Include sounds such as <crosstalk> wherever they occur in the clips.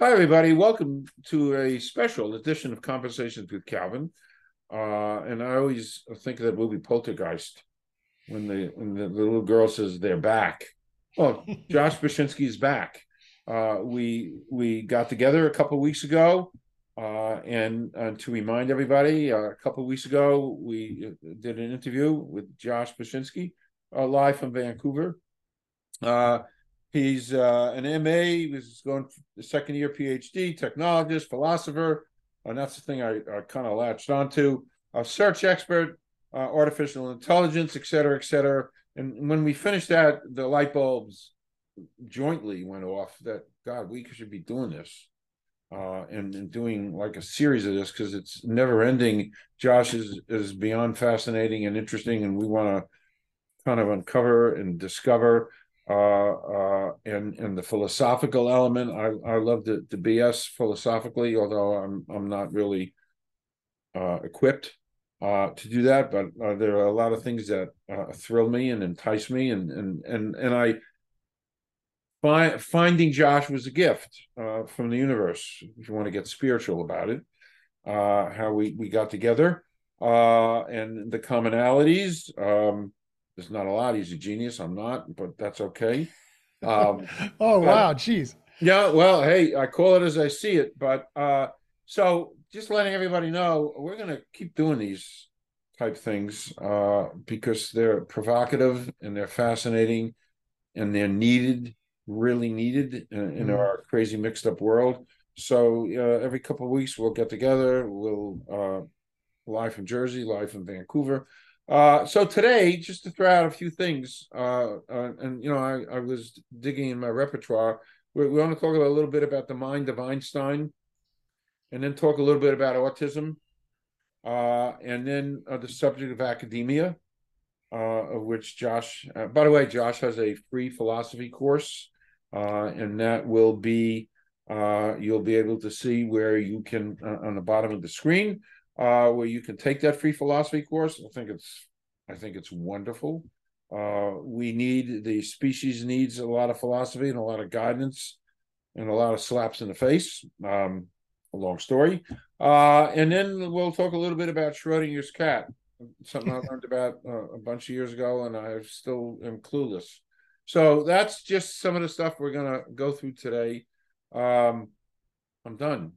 Hi, everybody. Welcome to a special edition of Conversations with Calvin. Uh, and I always think of that movie Poltergeist when the when the, the little girl says they're back. Well, <laughs> Josh Bachynski is back. Uh, we we got together a couple of weeks ago, uh, and uh, to remind everybody, uh, a couple of weeks ago we did an interview with Josh Bachynski uh, live from Vancouver. He's uh, an MA. He was going the second year PhD, technologist, philosopher, and that's the thing I, I kind of latched onto. A search expert, uh, artificial intelligence, et cetera, et cetera. And when we finished that, the light bulbs jointly went off. That God, we should be doing this. Uh, and, and, doing like a series of this because it's never ending. Josh is is beyond fascinating and interesting, and we want to kind of uncover and discover uh, uh, and and the philosophical element. I I love the the BS philosophically, although I'm I'm not really uh, equipped uh, to do that. But uh, there are a lot of things that uh, thrill me and entice me, and and and and I find finding Josh was a gift uh, from the universe. If you want to get spiritual about it, uh, how we we got together uh, and the commonalities. Um, there's not a lot. He's a genius. I'm not, but that's okay. Um, <laughs> oh wow, jeez. Yeah, well, hey, I call it as I see it. But uh, so just letting everybody know, we're gonna keep doing these type things uh, because they're provocative and they're fascinating and they're needed, really needed in, in mm. our crazy mixed up world. So uh, every couple of weeks we'll get together. We'll uh, live from Jersey, live from Vancouver. Uh, so today, just to throw out a few things, uh, uh, and you know, I, I, was digging in my repertoire. We, we want to talk a little bit about the mind of Einstein, and then talk a little bit about autism, uh, and then uh, the subject of academia, of which Josh. by the way, Josh has a free philosophy course, and that will be you'll be able to see where you can on the bottom of the screen uh, where you can take that free philosophy course. I think it's I think it's wonderful. Uh, we need the species needs a lot of philosophy and a lot of guidance and a lot of slaps in the face. Um, a long story. Uh, and then we'll talk a little bit about Schrodinger's cat, something I learned about uh, a bunch of years ago, and I still am clueless. So that's just some of the stuff we're gonna go through today. Um, I'm done.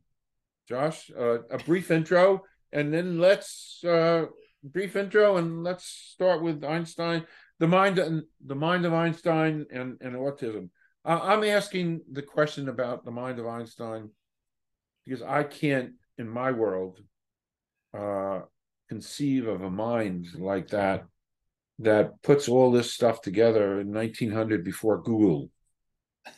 Josh, uh, a brief intro and then let's uh, brief intro and let's start with Einstein, the mind, the mind of Einstein and and autism. Uh, I'm asking the question about the mind of Einstein because I can't, in my world, uh, conceive of a mind like that that puts all this stuff together in 1900 before Google.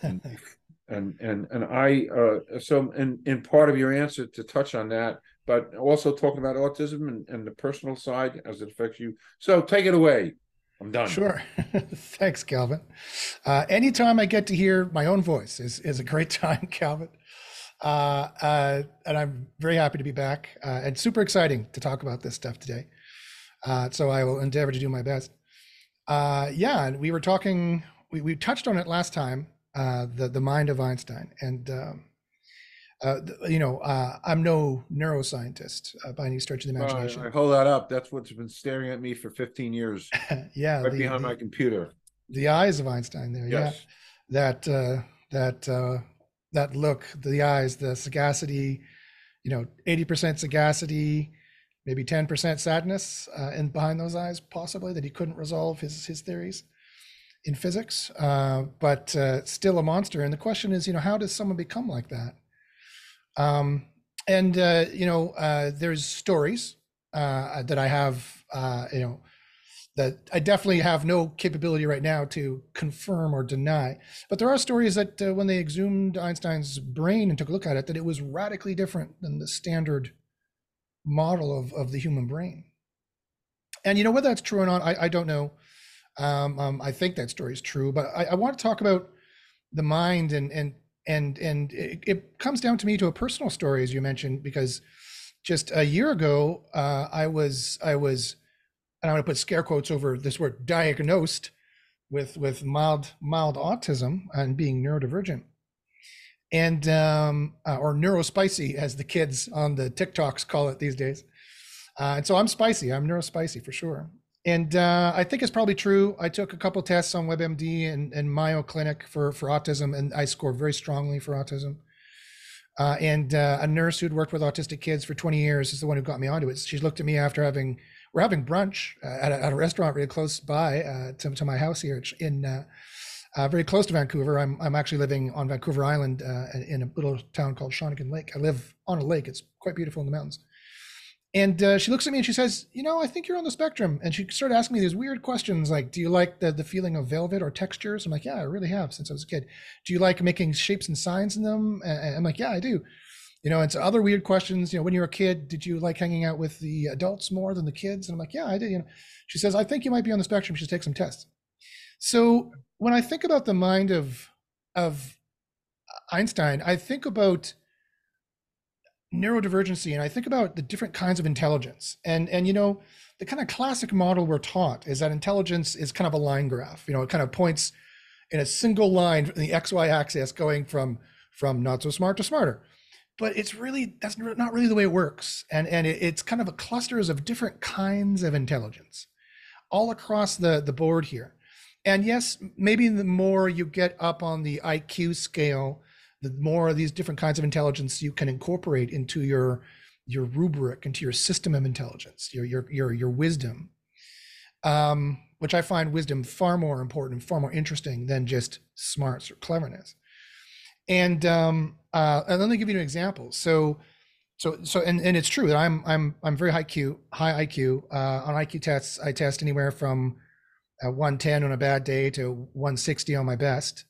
and, <laughs> and and and I uh, so in in part of your answer to touch on that but also talking about autism and, and the personal side as it affects you. So take it away. I'm done. Sure. <laughs> Thanks, Calvin. Uh, anytime I get to hear my own voice is, is a great <laughs> time, Calvin. Uh, uh, and I'm very happy to be back uh, and super exciting to talk about this stuff today. Uh, so I will endeavor to do my best. Uh, yeah, we were talking, we, we touched on it last time, the, the mind of Einstein. And um, uh, you know, uh, I'm no neuroscientist uh, by any stretch of the imagination. I hold that up. That's what's been staring at me for 15 years. <laughs> yeah, right the, behind the, my computer. The eyes of Einstein. There, yes. yeah. That uh, that uh, that look, the eyes, the sagacity. You know, 80% sagacity, maybe 10% sadness, and behind those eyes, possibly that he couldn't resolve his his theories in physics, but still a monster. And the question is, you know, how does someone become like that? Um, and uh, you know, uh, there's stories uh, that I have, uh, you know, that I definitely have no capability right now to confirm or deny. But there are stories that uh, when they exhumed Einstein's brain and took a look at it, that it was radically different than the standard model of of the human brain. And you know whether that's true or not, I, I don't know. Um, um, I think that story is true, but I, I want to talk about the mind and and and and it, it, comes down to me to a personal story as you mentioned because just a year ago uh, i was i was and i'm going to put scare quotes over this word diagnosed with with mild mild autism and being neurodivergent and um, uh, or neurospicy as the kids on the TikToks call it these days. Uh, and so I'm spicy. I'm neurospicy for sure. And uh, I think it's probably true. I took a couple tests on WebMD and, and Mayo Clinic for, for autism, and I scored very strongly for autism. Uh, and uh, a nurse who'd worked with autistic kids for 20 years is the one who got me onto it. She looked at me after having, we're having brunch uh, at, a, at, a, restaurant really close by uh, to, to my house here in uh, very close to Vancouver. I'm, I'm actually living on Vancouver Island in a little town called Shawnigan Lake. I live on a lake. It's quite beautiful in the mountains. And uh, she looks at me and she says, "You know, I think you're on the spectrum." And she started asking me these weird questions like, "Do you like the the feeling of velvet or textures?" I'm like, "Yeah, I really have since I was a kid." "Do you like making shapes and signs in them?" And I'm like, "Yeah, I do." You know, and so other weird questions. You know, when you were a kid, did you like hanging out with the adults more than the kids? And I'm like, "Yeah, I did." You know, she says, "I think you might be on the spectrum. You should take some tests." So when I think about the mind of of Einstein, I think about neurodivergency and I think about the different kinds of intelligence. And and you know, the kind of classic model we're taught is that intelligence is kind of a line graph. You know, it kind of points in a single line in the XY axis going from from not so smart to smarter. But it's really that's not really the way it works. And and it, it's kind of a clusters of different kinds of intelligence all across the the board here. And yes, maybe the more you get up on the IQ scale, the more of these different kinds of intelligence you can incorporate into your your rubric, into your system of intelligence, your your your your wisdom. Um, which I find wisdom far more important, far more interesting than just smarts or cleverness. And um, uh, and let me give you an example. So, so so and, and it's true that I'm I'm I'm very high IQ, high IQ. Uh, on IQ tests, I test anywhere from 110 on a bad day to 160 on my best.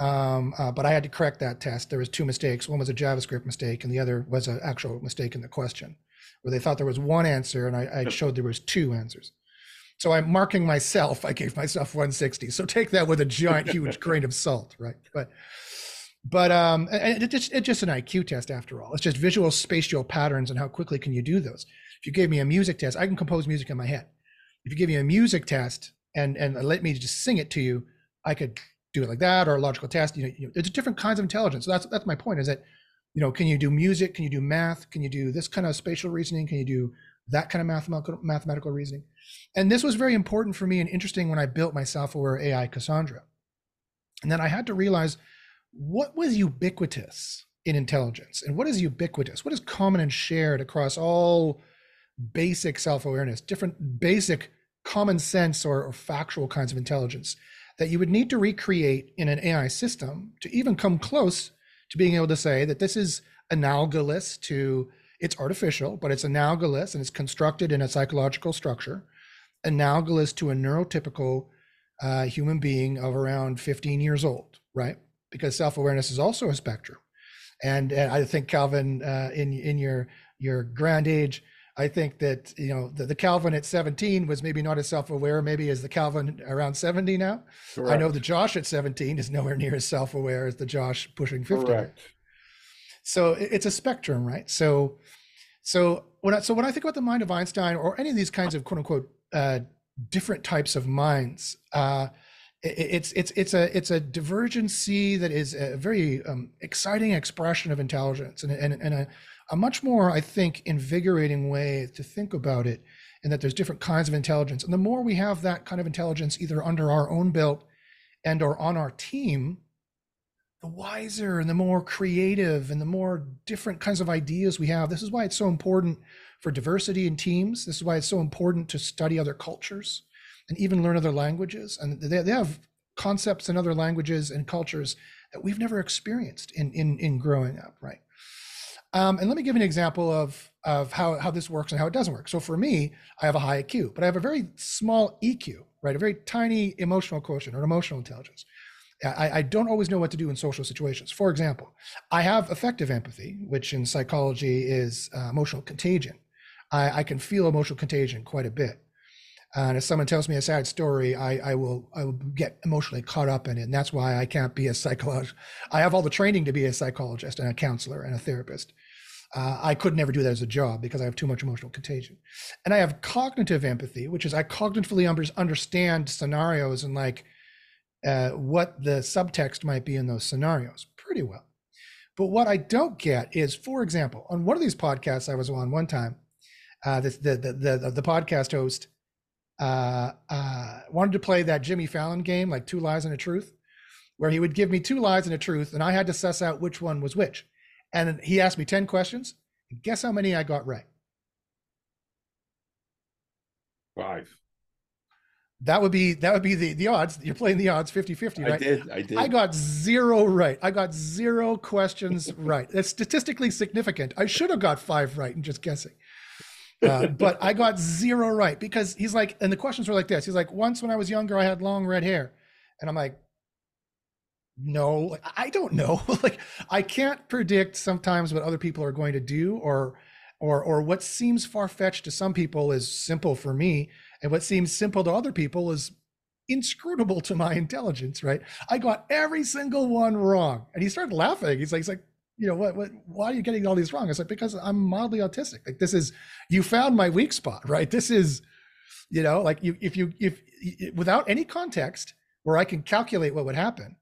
Um, uh, but I had to correct that test. There was two mistakes. One was a JavaScript mistake, and the other was an actual mistake in the question, where they thought there was one answer, and I, I showed there was two answers. So I'm marking myself. <laughs> I gave myself 160. So take that with a giant, <laughs> huge grain of salt, right? But but um, it, it's, it's just an IQ test after all. It's just visual spatial patterns and how quickly can you do those. If you gave me a music test, I can compose music in my head. If you give me a music test and and let me just sing it to you, I could do it like that or a logical test. You know, you know, there's different kinds of intelligence. So that's that's my point. Is that you know, can you do music? Can you do math? Can you do this kind of spatial reasoning? Can you do that kind of mathematical mathematical reasoning? And this was very important for me and interesting when I built my self-aware AI Kassandra. And then I had to realize what was ubiquitous in intelligence and what is ubiquitous? What is common and shared across all basic self-awareness, different basic common sense or, or factual kinds of intelligence that you would need to recreate in an AI system to even come close to being able to say that this is analogous to it's artificial, but it's analogous and it's constructed in a psychological structure, analogous to a neurotypical uh, human being of around 15 years old, right? Because self-awareness is also a spectrum, and, and I think Calvin, uh, in in your your grand age, I think that you know the, the, Calvin at 17 was maybe not as self-aware, maybe as the Calvin around 70 now. Correct. I know the Josh at 17 is nowhere near as self-aware as the Josh pushing 50. Correct. So it's a spectrum, right? So, so when I, so when I think about the mind of Einstein or any of these kinds of quote unquote uh, different types of minds, uh, it, it's it's it's a it's a divergency that is a very um, exciting expression of intelligence and and, and a a much more, I think, invigorating way to think about it, and that there's different kinds of intelligence. And the more we have that kind of intelligence either under our own belt and or on our team, the wiser and the more creative and the more different kinds of ideas we have. This is why it's so important for diversity in teams. This is why it's so important to study other cultures and even learn other languages. And they, they have concepts in other languages and cultures that we've never experienced in, in, in growing up, right? Um, and let me give an example of, of how, how this works and how it doesn't work. So for me, I have a high IQ, but I have a very small EQ, right? A very tiny emotional quotient or emotional intelligence. I, I, don't always know what to do in social situations. For example, I have affective empathy, which in psychology is uh, emotional contagion. I, I, can feel emotional contagion quite a bit. And if someone tells me a sad story, I, I will I will get emotionally caught up in it. And that's why I can't be a psychologist. I have all the training to be a psychologist and a counselor and a therapist. Uh, I could never do that as a job because I have too much emotional contagion. And I have cognitive empathy, which is I cognitively understand scenarios and like uh, what the subtext might be in those scenarios pretty well. But what I don't get is, for example, on one of these podcasts I was on one time, uh, the, the, the, the, the podcast host uh, uh, wanted to play that Jimmy Fallon game, like two lies and a truth, where he would give me two lies and a truth, and I had to suss out which one was which. And he asked me 10 questions. Guess how many I got right? Five. That would be that would be the the odds. You're playing the odds 50-50, right? I did. I did. I got zero right. I got zero questions <laughs> right. That's statistically significant. I should have got five right and just guessing. Uh, but I got zero right because he's like, and the questions were like this. He's like, once when I was younger, I had long red hair, and I'm like, no, I don't know. <laughs> like, I can't predict sometimes what other people are going to do, or, or, or what seems far fetched to some people is simple for me, and what seems simple to other people is inscrutable to my <laughs> intelligence. Right? I got every single one wrong, and he started laughing. He's like, he's like, you know what, what why are you getting all these wrong? It's like because i'm mildly autistic. Like this is you found my weak spot right? This is you know like you if you if without any context where i can calculate what would happen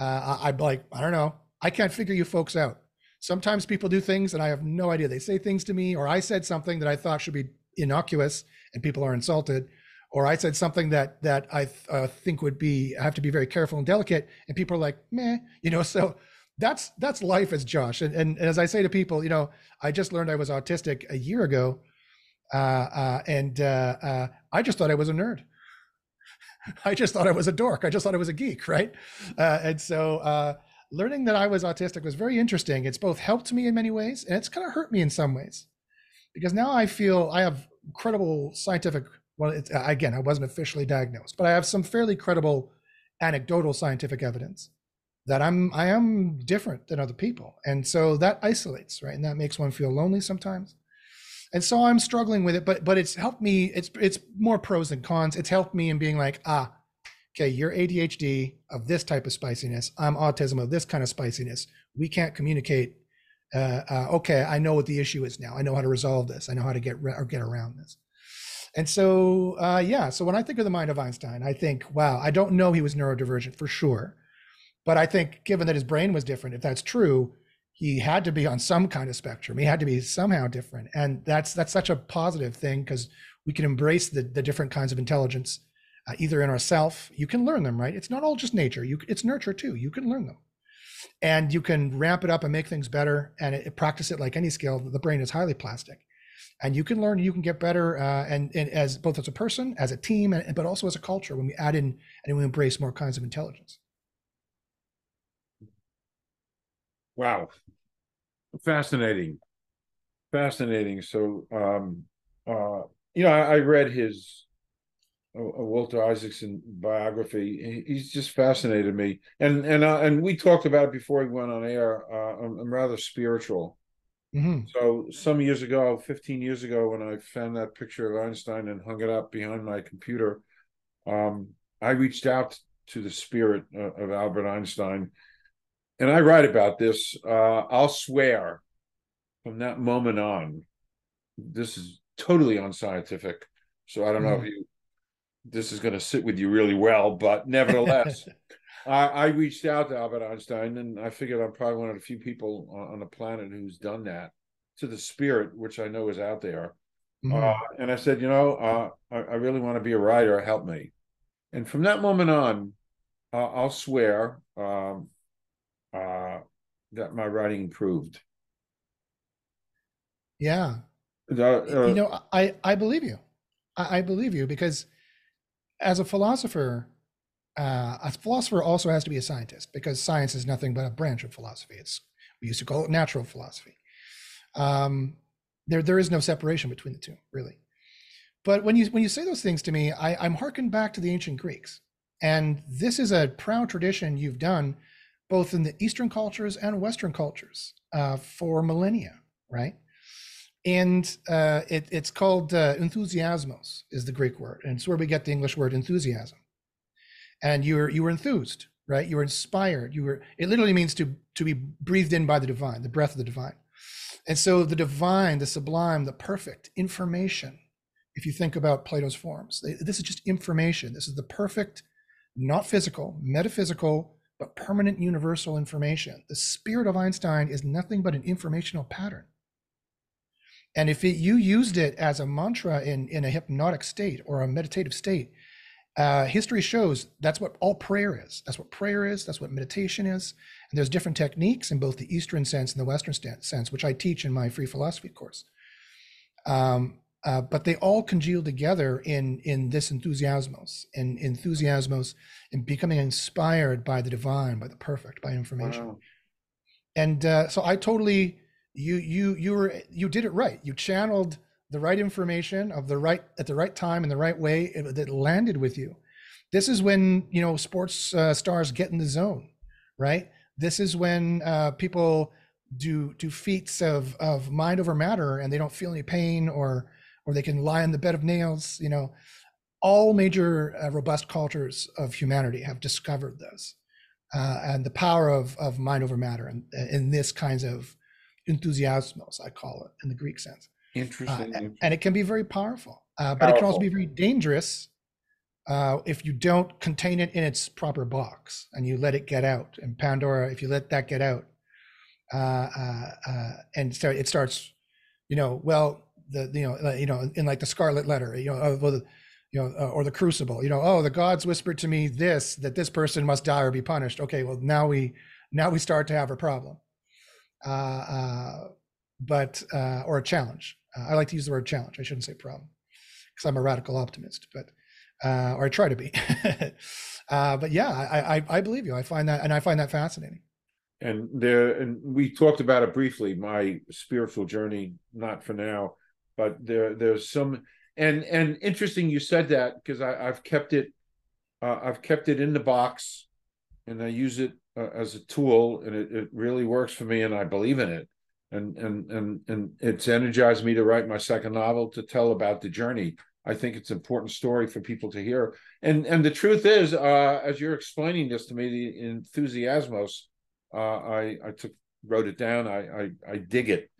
uh, i'm like i don't know. I can't figure you folks out. Sometimes people do things and i have no idea. They say things to me or i said something that i thought should be innocuous and people are insulted or i said something that that i uh, think would be I have to be very careful and delicate and people are like meh you know? <laughs> So that's that's life as Josh. And, and, as I say to people, you know, I just learned I was autistic a year ago, uh, uh, and uh, uh I just thought I was a nerd. <laughs> I just thought I was a dork. I just thought I was a geek, right? Uh, and so uh, learning that I was autistic was very interesting. It's both helped me in many ways, and it's kind of hurt me in some ways, because now I feel I have credible scientific. Well, again, I wasn't officially diagnosed, but I have some fairly credible anecdotal scientific evidence that I'm I am different than other people. And so that isolates, right? And that makes one feel lonely sometimes. And so I'm struggling with it, but but it's helped me, it's it's more pros than cons. It's helped me in being like, ah, okay, you're ADHD of this type of spiciness. I'm autism of this kind of spiciness. We can't communicate. Uh, uh, okay, I know what the issue is now. I know how to resolve this. I know how to get re- or get around this. And so, uh, yeah. So when I think of the mind of Einstein, I think, wow, I don't know he was neurodivergent for sure. But I think, given that his brain was different, if that's true, he had to be on some kind of spectrum. He had to be somehow different, and that's that's such a positive thing because we can embrace the the different kinds of intelligence, uh, either in ourself. You can learn them, right? It's not all just nature. You it's nurture too. You can learn them, and you can ramp it up and make things better. And it, practice it like any skill. The brain is highly plastic, and you can learn. You can get better, uh, and and as both as a person, as a team, and, but also as a culture when we add in and we embrace more kinds of intelligence. Wow. Fascinating. Fascinating. So, um, uh, you know, I, I read his uh, uh Walter Isaacson biography. He's just fascinated me, and and uh, and we talked about it before we went on air. Uh, I'm, I'm rather spiritual. Mm-hmm. So some years ago, 15 years ago, when I found that picture of Einstein and hung it up behind my computer, um, I reached out to the spirit uh, of Albert Einstein and I write about this. Uh, I'll swear from that moment on, this is totally unscientific. So I don't know if mm. you this is going to sit with you really well, but nevertheless, <laughs> I, I, reached out to Albert Einstein, and I figured I'm probably one of the few people on, on the planet who's done that to the spirit, which I know is out there. Mm-hmm. Uh, and I said, you know, uh, I, I, really want to be a writer. Help me. And from that moment on, uh, I'll swear um, uh, that my writing improved. Yeah. The, uh, you know, I, I believe you. I, I, believe you because as a philosopher, uh, a philosopher also has to be a scientist because science is nothing but a branch of philosophy. It's we used to call it natural philosophy. Um, there there is no separation between the two, really. But when you when you say those things to me, I, I'm harkened back to the ancient Greeks, and this is a proud tradition you've done both in the Eastern cultures and Western cultures uh, for millennia, right? And uh, it, it's called uh, enthusiasmos is the Greek word, and it's where we get the English word enthusiasm. And you were you were enthused, right? You were inspired. You were. It literally means to to be breathed in by the divine, the breath of the divine. And so the divine, the sublime, the perfect information. If you think about Plato's forms, this is just information. This is the perfect, not physical, metaphysical but permanent universal information. The spirit of Einstein is nothing but an informational pattern. And if it, you used it as a mantra in, in a hypnotic state or a meditative state, uh, history shows that's what all prayer is. That's what prayer is. That's what meditation is. And there's different techniques in both the Eastern sense and the Western sense, which I teach in my free philosophy course. Um, uh, but they all congeal together in in this enthusiasmos, in enthusiasmos, in becoming inspired by the divine, by the perfect, by information. Wow. And uh, so I totally you you you were you did it right. You channeled the right information of the right at the right time in the right way it, that landed with you. This is when you know sports uh, stars get in the zone, right? This is when uh, people do do feats of of mind over matter and they don't feel any pain or or they can lie on the bed of nails. You know, all major uh, robust cultures of humanity have discovered this. Uh, and the power of, of mind over matter and in this kinds of enthusiasmos, I call it in the Greek sense. Uh, interesting. Uh, and it can be very powerful, uh, but it can also be very dangerous uh, if you don't contain it in its proper box and you let it get out. And Pandora, if you let that get out, uh, uh, and so it starts, you know, well, the you know, you know, in like the Scarlet Letter, you know, well, the, you know, or the Crucible, you know, oh, the gods whispered to me this that this person must die or be punished. Okay, well, now we now we start to have a problem uh, uh, but uh, or a challenge. I like to use the word challenge. I shouldn't say problem because I'm a radical optimist, but or I try to be. <laughs> but yeah, I, I I believe you. I find that and I find that fascinating and there and we talked about it briefly my spiritual journey not for now but there there's some and and interesting you said that because i've kept it uh, i've kept it in the box and i use it uh, as a tool, and it, it really works for me, and I believe in it. And and and and it's energized me to write my second novel to tell about the journey. I think it's an important story for people to hear. And and the truth is, uh, as you're explaining this to me, the enthusiasmos, uh, I I took wrote it down. I I, I dig it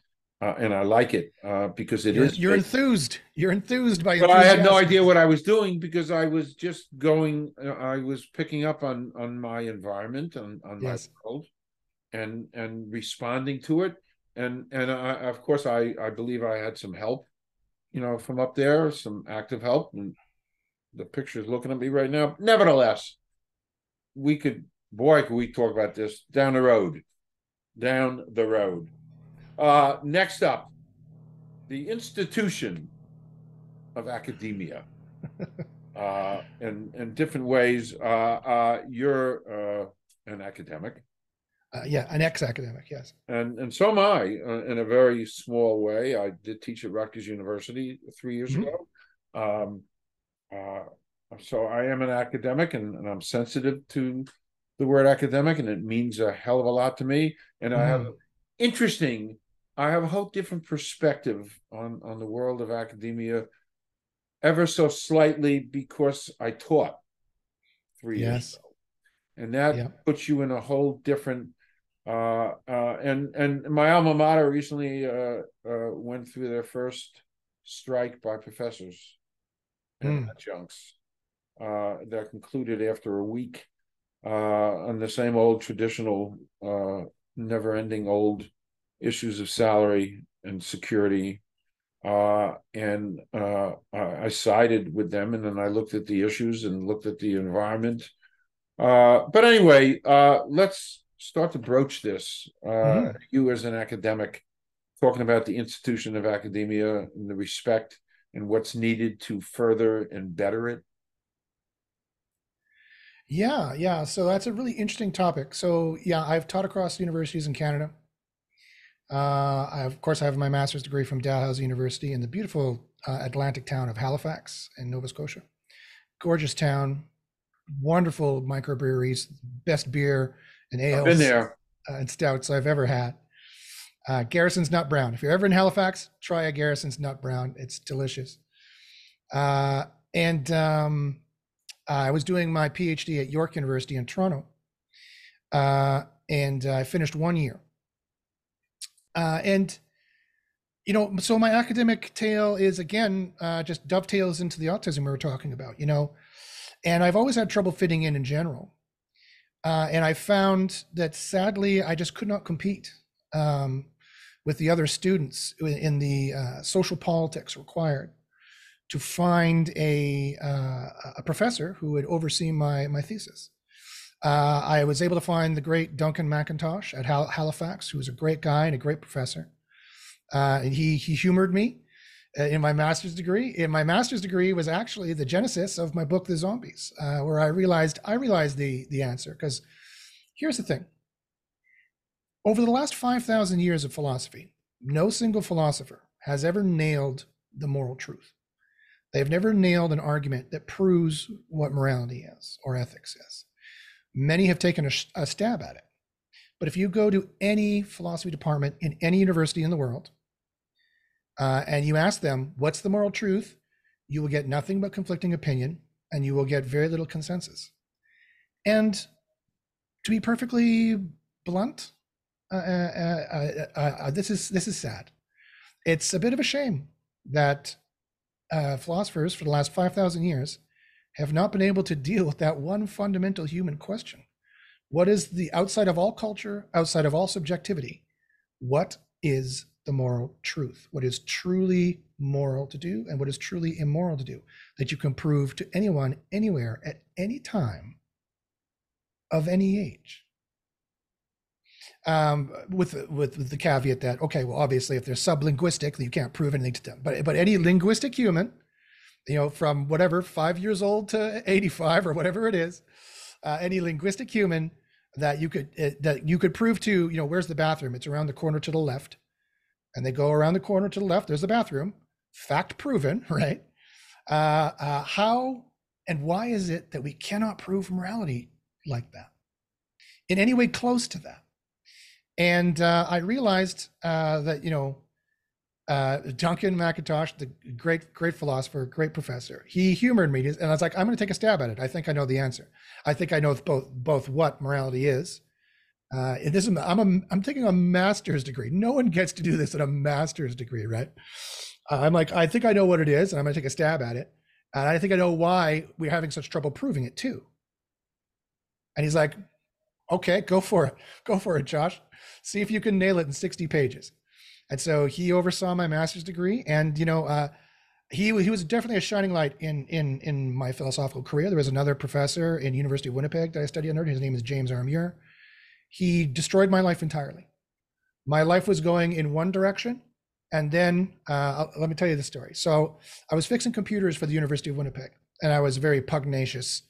uh, and I like it uh, because it you're, is. you're, enthused. You're enthused by. But I had no idea what I was doing because I was just going. Uh, I was picking up on on my environment, on on yes. my world, and and responding to it. And and I, of course, I I believe I had some help, you know, from up there, some active help. And the picture's looking at me right now. Nevertheless, we could, boy, could we talk about this down the road, down the road. Uh, next up, the institution of academia. <laughs> uh, in, in different ways. Uh, uh, you're uh, an academic. Uh, yeah, an ex-academic, yes. And and so am I, uh, in a very small way. I did teach at Rutgers University three years mm-hmm. ago. Um, uh, so I am an academic, and, and, I'm sensitive to the word academic, and it means a hell of a lot to me. And mm-hmm. I have mm-hmm. interesting I have a whole different perspective on on the world of academia, ever so slightly because I taught three yes. years ago, and that yeah. puts you in a whole different. Uh, uh, and and my alma mater recently uh, uh went through their first strike by professors and mm. adjuncts uh, that concluded after a week uh, on the same old traditional, never-ending old issues of salary and security. Uh, and uh, I sided with them, and then I looked at the issues and looked at the environment. Uh, but anyway, uh, let's start to broach this. Uh, mm-hmm. You, as an academic, talking about the institution of academia and the respect and what's needed to further and better it. Yeah, yeah. So that's a really interesting topic. So, yeah, I've taught across universities in Canada. Uh, I, of course, I have my master's degree from Dalhousie University in the beautiful uh, Atlantic town of Halifax in Nova Scotia. Gorgeous town, wonderful microbreweries, best beer and ales I've been there. Uh, and stouts I've ever had. Uh, Garrison's Nut Brown. If you're ever in Halifax, try a Garrison's Nut Brown. It's delicious. Uh, and um, I was doing my PhD at York University in Toronto, uh, and I finished one year uh, and you know, so my academic tale is again uh, just dovetails into the autism we were talking about. You know, and I've always had trouble fitting in in general. Uh, and I found that sadly, I just could not compete um, with the other students in the uh, social politics required to find a, uh, a professor who would oversee my, my thesis. Uh, I was able to find the great Duncan MacIntosh at Hal- Halifax, who was a great guy and a great professor. Uh, and he, he humored me uh, in my master's degree. In my master's degree was actually the genesis of my book, The Zombies, uh, where I realized I realized the the answer. Because here's the thing: over the last five thousand years of philosophy, no single philosopher has ever nailed the moral truth. They've never nailed an argument that proves what morality is or ethics is. Many have taken a, a stab at it. But if you go to any philosophy department in any university in the world, uh, and you ask them, what's the moral truth? You will get nothing but conflicting opinion and you will get very little consensus. And to be perfectly blunt, uh, uh, uh, uh this is this is sad. It's a bit of a shame that uh, philosophers for the last five thousand years have not been able to deal with that one fundamental human question: What is the outside of all culture, outside of all subjectivity? What is the moral truth, what is truly moral to do and what is truly immoral to do, that you can prove to anyone, anywhere, at any time, of any age. Um, with, with with the caveat that okay, well, obviously, if they're sublinguistic, you can't prove anything to them. But but any linguistic human, you know, from whatever five years old to eighty-five or whatever it is, uh, any linguistic human that you could uh, that you could prove to, you know, where's the bathroom? It's around the corner to the left and they go around the corner to the left. There's the bathroom. Fact proven, <laughs> right? Uh, uh, how and why is it that we cannot prove morality like that in any way close to that? And uh, I realized uh, that you know uh, Duncan MacIntosh, the great great philosopher, great professor, he humored me, and I was like, I'm going to take a stab at it. I think I know the answer. I think I know both both what morality is uh, and this is I'm a I'm taking a master's degree. No one gets to do this at a master's degree, right? Uh, I'm like I think I know what it is, and I'm going to take a stab at it, and I think I know why we're having such trouble proving it too. And he's like, "Okay, go for it, go for it, Josh. See if you can nail it in 60 pages." And so he oversaw my master's degree, and you know. Uh, he, he was definitely a shining light in in in my philosophical career. There was another professor in University of Winnipeg that I studied under. His name is James Armure he destroyed my life entirely. My life was going in one direction. And then uh, let me tell you the story. So I was fixing computers for the University of Winnipeg, and I was a very pugnacious,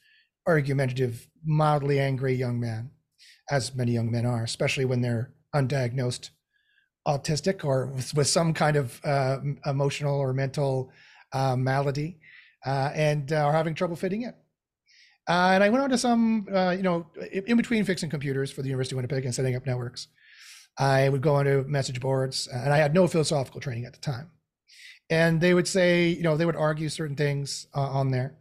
argumentative, mildly angry young man, as many young men are, especially when they're undiagnosed autistic or with, some kind of uh, emotional or mental uh, malady uh, and uh, are having trouble fitting in. Uh, and I went on to some, you know, in between fixing computers for the University of Winnipeg and setting up networks. I would go onto message boards, and I had no philosophical training at the time. And they would say, you know, they would argue certain things on there.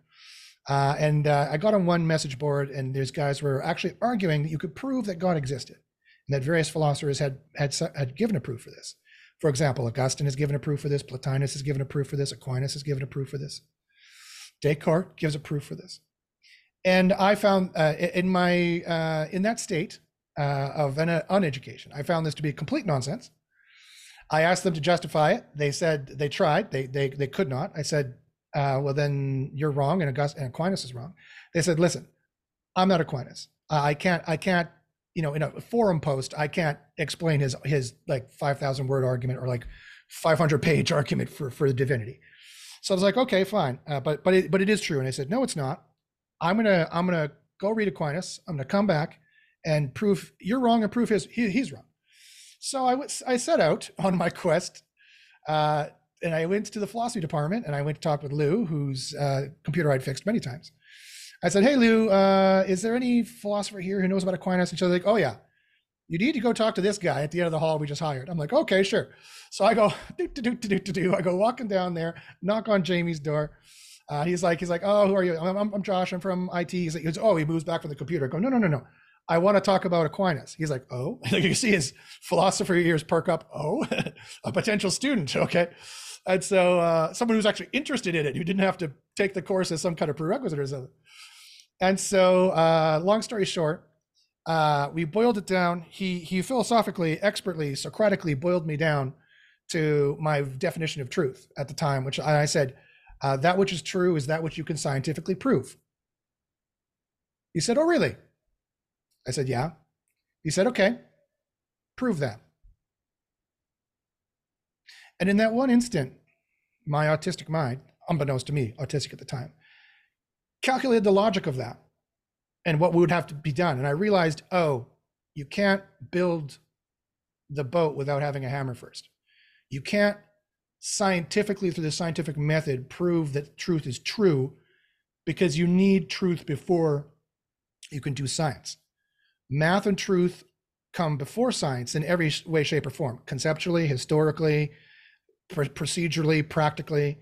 Uh, and uh, I got on one message board, and there's guys were actually arguing that you could prove that God existed, and that various philosophers had had had given a proof for this. For example, Augustine has given a proof for this. Plotinus has given a proof for this. Aquinas has given a proof for this. Descartes gives a proof for this and I found uh, in my uh, in that state uh, of an uh, uneducation, I found this to be complete nonsense. I asked them to justify it. They said they tried. They they they could not. I said, uh, well then you're wrong, and, August- and Aquinas is wrong. They said, listen, I'm not Aquinas. I can't I can't you know in a forum post I can't explain his his like five thousand word argument or like 500 page <laughs> argument for for the divinity. So I was like, okay, fine, uh, but but it, but it is true. And I said, no, it's not. I'm gonna I'm gonna go read Aquinas. I'm gonna come back and prove you're wrong and prove his he, he's wrong. So I was I set out <laughs> on my quest, uh, and I went to the philosophy department and I went to talk with Lou, whose uh, computer I'd fixed many times. I said, "Hey Lou, uh, is there any philosopher here who knows about Aquinas?" And she's like, "Oh yeah." You need to go talk to this guy at the end of the hall we just hired. I'm like, okay, sure. So I go, <laughs> do, do, do, do, do, do. I go walking down there, knock on Jamie's door. Uh, he's like, he's like, oh, who are you? I'm, I'm, I'm Josh. I'm from IT. He's like, oh, he moves back from the computer. I go, no, no, no, no. I want to talk about Aquinas. He's like, oh, <laughs> you see his philosopher ears perk up. Oh, <laughs> a potential student. Okay. And so uh, someone who's actually interested in it, who didn't have to take the course as some kind of prerequisite or something. And so, uh, long story short, uh, we boiled it down. He he philosophically, expertly, Socratically boiled me down to my definition of truth at the time, which I, I said, uh, that which is true is that which you can scientifically prove. He said, Oh, really? I said, Yeah. He said, Okay, prove that. And in that one instant, my autistic mind, unbeknownst to me, autistic at the time, calculated the logic of that and what would have to be done. And I realized, oh, you can't build the boat without having a hammer first. You can't scientifically, through the scientific method, prove that truth is true because you need truth before you can do science. Math and truth come before science in every way, shape, or form conceptually, historically, pr- procedurally, practically.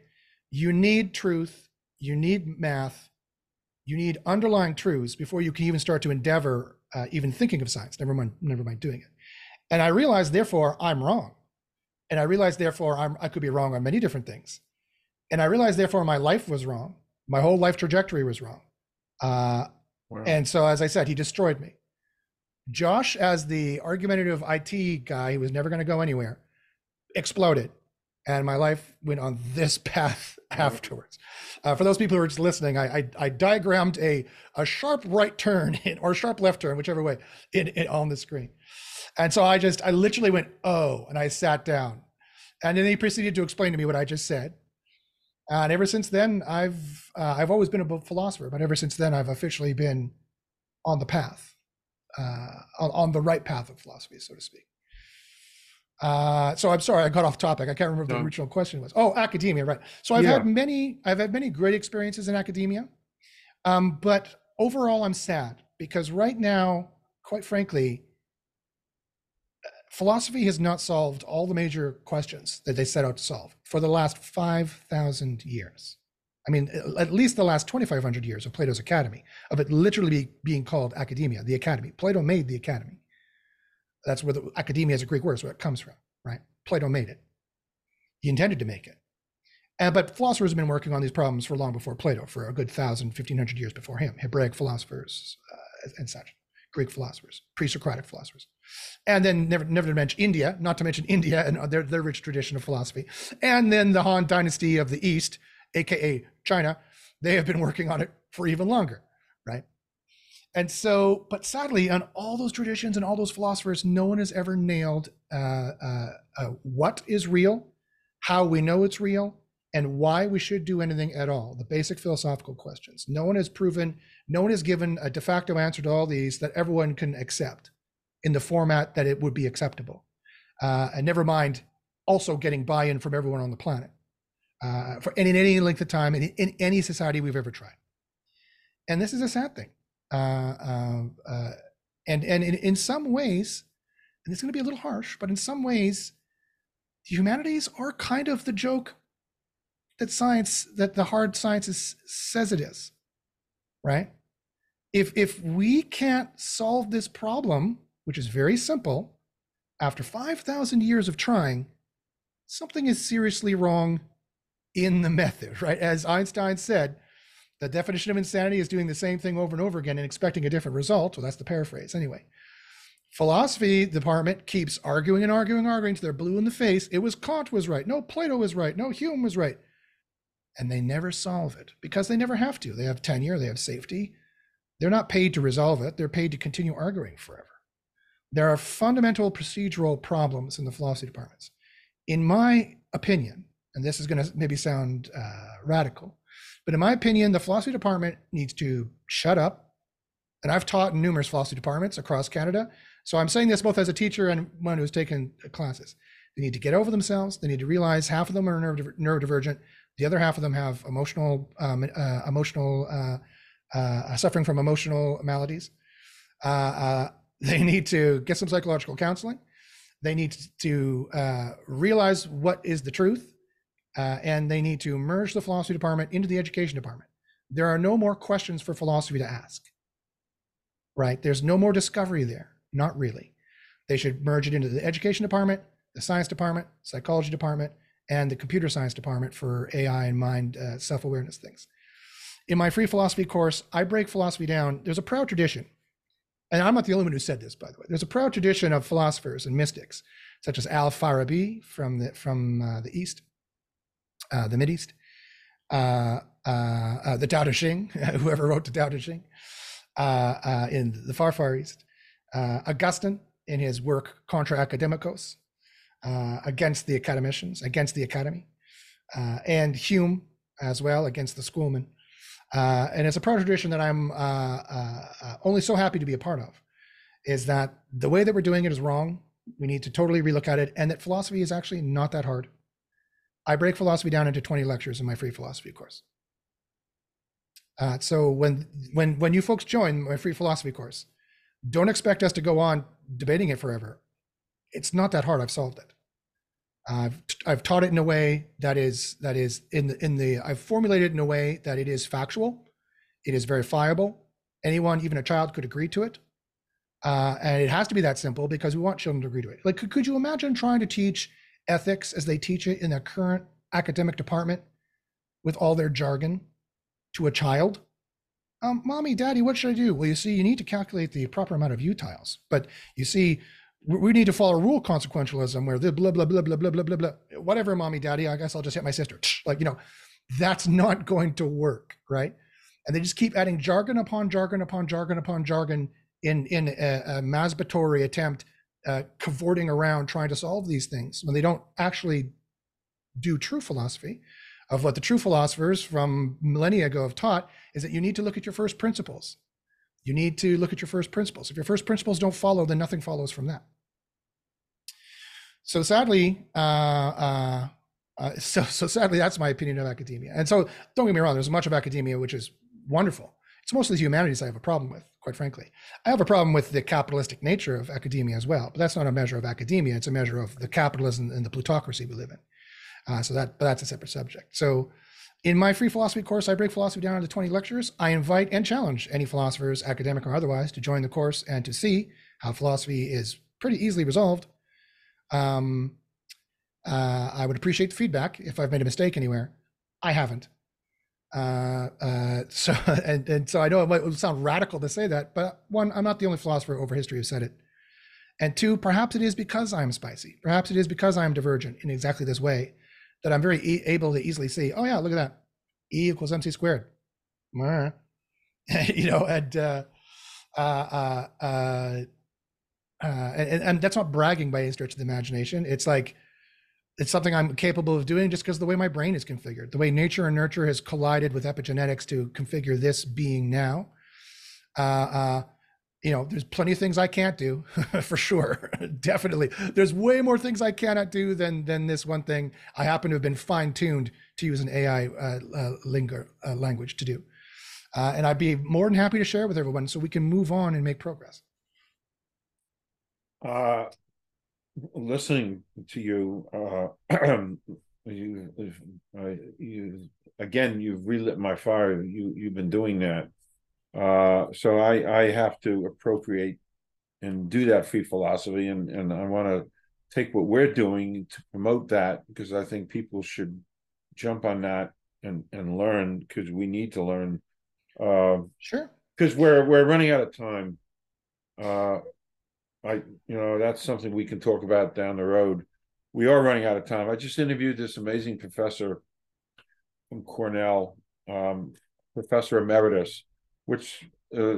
You need truth, you need math, you need underlying truths before you can even start to endeavor uh, even thinking of science, never mind, never mind doing it. And I realized, therefore, I'm wrong. And I realized, therefore, I'm, I could be wrong on many different things. And I realized, therefore, my life was wrong. My whole life trajectory was wrong. Uh, wow. And so, as I said, he destroyed me. Josh, as the argumentative IT guy who was never going to go anywhere, exploded. And my life went on this <laughs> path afterwards. Uh, for those people who are just listening, I, I, I diagrammed a, a sharp right turn <laughs> in, or sharp left turn, whichever way, in, in, on the screen. And so I just, I literally went, oh, and I sat down. And then he proceeded to explain to me what I just said. And ever since then, I've uh, I've always been a philosopher, but ever since then, I've officially been on the path, uh, on, on the right path of philosophy, so to speak. Uh, so I'm sorry, I got off topic. I can't remember no. the original question was. Oh, academia, right? So I've yeah. had many, I've had many great experiences in academia, um, but overall, I'm sad because right now, quite frankly, philosophy has not solved all the major questions that they set out to solve for the last 5,000 years. I mean, at least the last 2,500 years of Plato's Academy, of it literally being called academia, the academy. Plato made the academy. That's where the academia is a Greek word, where it comes from, right? Plato made it. He intended to make it. And, but philosophers have been working on these problems for long before Plato, for a good 1,000, 1,500 years before him, Hebraic philosophers uh, and such, Greek philosophers, pre-Socratic philosophers. And then never, never to mention India, not to mention India and their, their rich tradition of philosophy. And then the Han dynasty of the East, AKA China, they have been working on it for even longer? And so, but sadly, on all those traditions and all those philosophers, no one has ever nailed uh, uh, uh, what is real, how we know it's real, and why we should do anything at all. The basic philosophical questions. No one has proven, no one has given a de facto answer to all these that everyone can accept in the format that it would be acceptable. Uh, and never mind also getting buy in from everyone on the planet uh, for in, in any length of time in, in any society we've ever tried. And this is a sad thing. Uh, uh, uh, and and in, in some ways, and it's going to be a little harsh, but in some ways, the humanities are kind of the joke that science, that the hard sciences says it is, right? If if we can't solve this problem, which is very simple, after five thousand years of trying, something is seriously wrong in the method, <laughs> right? As Einstein said, the definition of insanity is doing the same thing over and over again and expecting a different result. Well, that's the paraphrase anyway. Philosophy department keeps arguing and arguing, and arguing till they're blue in the face. It was Kant was right. No, Plato was right. No, Hume was right. And they never solve it because they never have to. They have tenure, they have safety. They're not paid to resolve it, they're paid to continue arguing forever. There are fundamental procedural problems in the philosophy departments. In my opinion, and this is going to maybe sound uh, radical, but in my opinion, the philosophy department needs to shut up. And I've taught in numerous philosophy departments across Canada. So I'm saying this both as a teacher and one who's taken classes. They need to get over themselves. They need to realize half of them are neurodivergent. The other half of them have emotional, um, uh, emotional, uh, uh, suffering from emotional maladies. Uh, uh, <laughs> they need to get some psychological counseling. They need to uh, realize what is the truth uh, and they need to merge the philosophy department into the education department. There are no more questions for philosophy to ask, right? There's no more discovery there, not really. They should merge it into the education department, the science department, psychology department, and the computer science department for AI and mind uh, self awareness things. In my free philosophy course, I break philosophy down. There's a proud tradition and I'm not the only one who said this, by the way. There's a proud tradition of philosophers and mystics, such as Al Farabi from the from uh, the East, uh, the Mid East, uh, uh, uh the Tao Te Ching, <laughs> whoever wrote the Tao Te Ching, uh, in the far far East, Augustine in his work Contra Academicos, against the academicians, against the academy, and Hume as well against the schoolmen. And it's a proud tradition that I'm only so happy to be a part of. Is that the way that we're doing it is wrong? We need to totally relook at it, and that philosophy is actually not that hard. I break philosophy down into 20 lectures in my free philosophy course. Uh, so when when when you folks join my free philosophy course, don't expect us to go on debating it forever. It's not that hard. I've solved it. I've I've taught it in a way that is that is in the in the I've formulated it in a way that it is factual, it is verifiable. Anyone, even a child, could agree to it, uh, and it has to be that simple because we want children to agree to it. Like, could, could you imagine trying to teach ethics as they teach it in their current academic department with all their jargon to a child? Um, mommy, daddy, what should I do? Well, you see, you need to calculate the proper amount of utiles, but you see, we need to follow rule consequentialism where the blah blah blah blah blah blah blah blah whatever mommy daddy i guess i'll just hit my sister like you know that's not <laughs> going to work right and they just keep adding jargon upon jargon upon jargon upon jargon in in a, a masturbatory attempt uh, cavorting around trying to solve these things when they don't actually do true philosophy of what the true philosophers from millennia ago have taught is that you need to look at your first principles you need to look at your first principles. If your first principles don't follow, then nothing follows from that. So sadly, uh, uh, uh, so so sadly, that's my opinion of academia. And so, don't get me wrong. There's much of academia which is wonderful. It's mostly the humanities I have a problem with, quite frankly. I have a problem with the capitalistic nature of academia as well, but that's not a measure of academia. It's a measure of the capitalism and the plutocracy we live in. Uh, so that, that's a separate subject. So in my free philosophy course, I break philosophy down into 20 lectures. I invite and challenge any philosophers, academic or otherwise, to join the course and to see how philosophy is pretty easily resolved. Um, uh, I would appreciate the feedback if I've made a mistake anywhere. I haven't. Uh, uh, <laughs> so and, and so I know it might sound radical to say that, but one, I'm not the only philosopher over history who said it. And two, perhaps it is because I'm spicy. Perhaps it is because I'm divergent in exactly this way that I'm very e- able to easily see. Oh yeah, look at that, E equals mc squared. <laughs> you know, and uh, uh, uh, uh, uh, and, and that's not bragging by any stretch of the imagination. It's like it's something I'm capable of doing just because the way my brain is configured, the way nature and nurture has collided with epigenetics to configure this being now. Uh, uh, you know, there's plenty of things I can't do <laughs> for sure. <laughs> Definitely. There's way more things I cannot do than than this one thing. I happen to have been fine tuned to use an AI uh, uh, lingo, uh, language to do. Uh, and I'd be more than happy to share with everyone so we can move on and make progress. Listening to you, uh, <clears throat> you, uh, you again, you've relit my fire. You you've been doing that uh, so I I have to appropriate and do that free philosophy, and and I want to take what we're doing to promote that because I think people should jump on that and and learn because we need to learn. Uh, sure. Because we're we're running out of time. Uh, I you know that's something we can talk about down the road. We are running out of time. I just interviewed this amazing professor from Cornell, um, Professor Emeritus, which uh,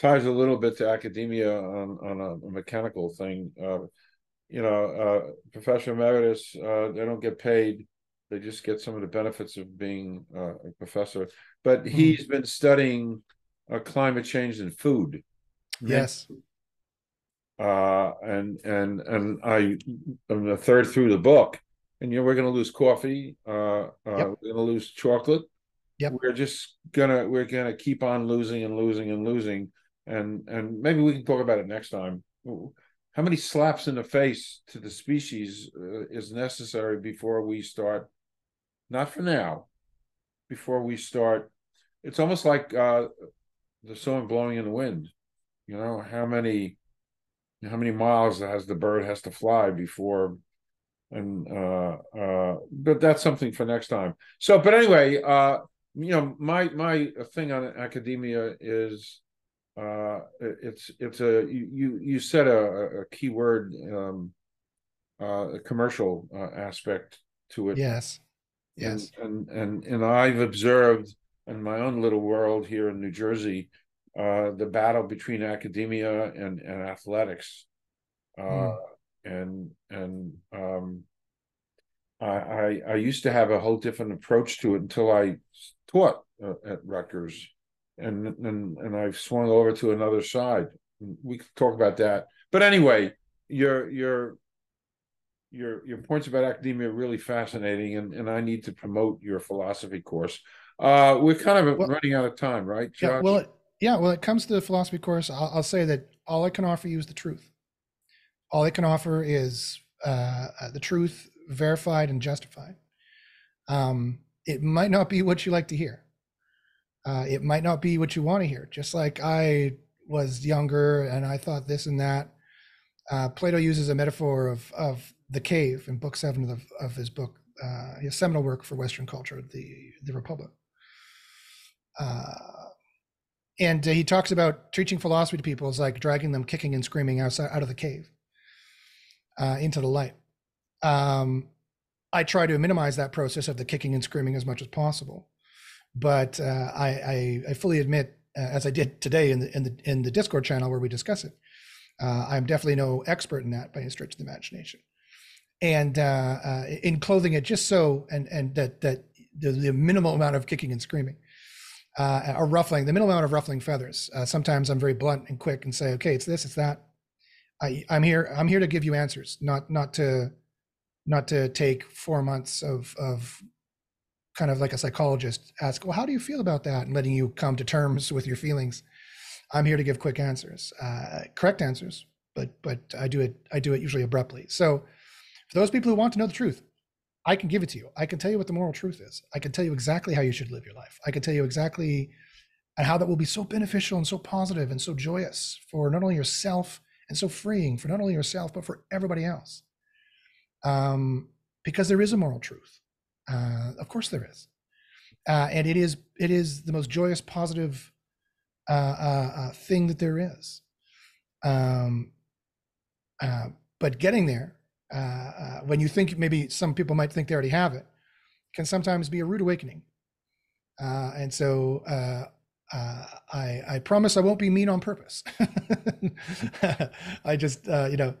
ties a little bit to academia on, on a, mechanical thing. Uh, you know, uh, professor emeritus, uh, they don't get paid. They just get some of the benefits of being uh, a professor. But hmm. he's been studying uh, climate change and food. Yes. and and and and I am a third through the book, and you know we're going to lose coffee. uh yep. We're going to lose chocolate Yep. We're just gonna we're gonna keep on losing and losing and losing, and and maybe we can talk about it next time. How many slaps in the face to the species uh, is necessary before we start? Not for now. Before we start, it's almost like uh, the song "Blowing in the Wind." You know how many how many miles has the bird has to fly before and uh uh but that's something for next time. So but anyway uh you know my my thing on academia is uh, it's it's a you you said a, a key word, um, uh, a commercial uh, aspect to it. Yes, yes, and, and and and I've observed in my own little world here in New Jersey, uh, the battle between academia and and athletics, uh, mm. and and um, I, I, I used to have a whole different approach to it until I taught uh, at Rutgers, and and and I've swung over to another side. We could talk about that, but anyway, your your your your points about academia are really fascinating, and and I need to promote your philosophy course. Uh, we're kind of well, running out of time, right? Josh? Yeah. Well, yeah. Well, it comes to the philosophy course. I'll, I'll, say that all I can offer you is the truth. All I can offer is uh, the truth verified and justified. Um, it might not be what you like to hear. Uh, it might not be what you want to hear. Just like I was younger and I thought this and that. Uh, Plato uses a metaphor of of the cave in book seven of, the, of his book, uh, his seminal work for Western culture, the the Republic. Uh, and he talks about teaching philosophy to people is like dragging them kicking and screaming outside out of the cave uh, into the light um, I try to minimize that process of the kicking and screaming as much as possible. But uh, I, I, I, fully admit, uh, as I did today in the in the in the Discord channel where we discuss it, uh, I'm definitely no expert in that by any stretch of the imagination. And uh, uh, in clothing it just so and and that that the, the minimal amount of kicking and screaming, uh, ruffling, the minimal amount of ruffling feathers. sometimes I'm very blunt and quick and say, okay, it's this, it's that. I, I'm here. I'm here to give you answers, not not to not to take four months of of kind of like a psychologist ask well how do you feel about that and letting you come to terms with your feelings i'm here to give quick answers uh, correct answers but but i do it i do it usually abruptly so for those people who want to know the truth i can give it to you. I can tell you what the moral truth is. I can tell you exactly how you should live your life. I can tell you exactly and how that will be so beneficial and so positive and so joyous for not only yourself and so freeing for not only yourself but for everybody else. Um, because there is a moral truth. Uh, of course, there is, uh, and it is it is the most joyous, positive uh, uh, uh thing that there is. Um, uh, but getting there, when you think maybe some people might think they already have it, can sometimes be a rude awakening. and so uh, I, I promise I won't be mean on purpose. <laughs> I just, uh, you know,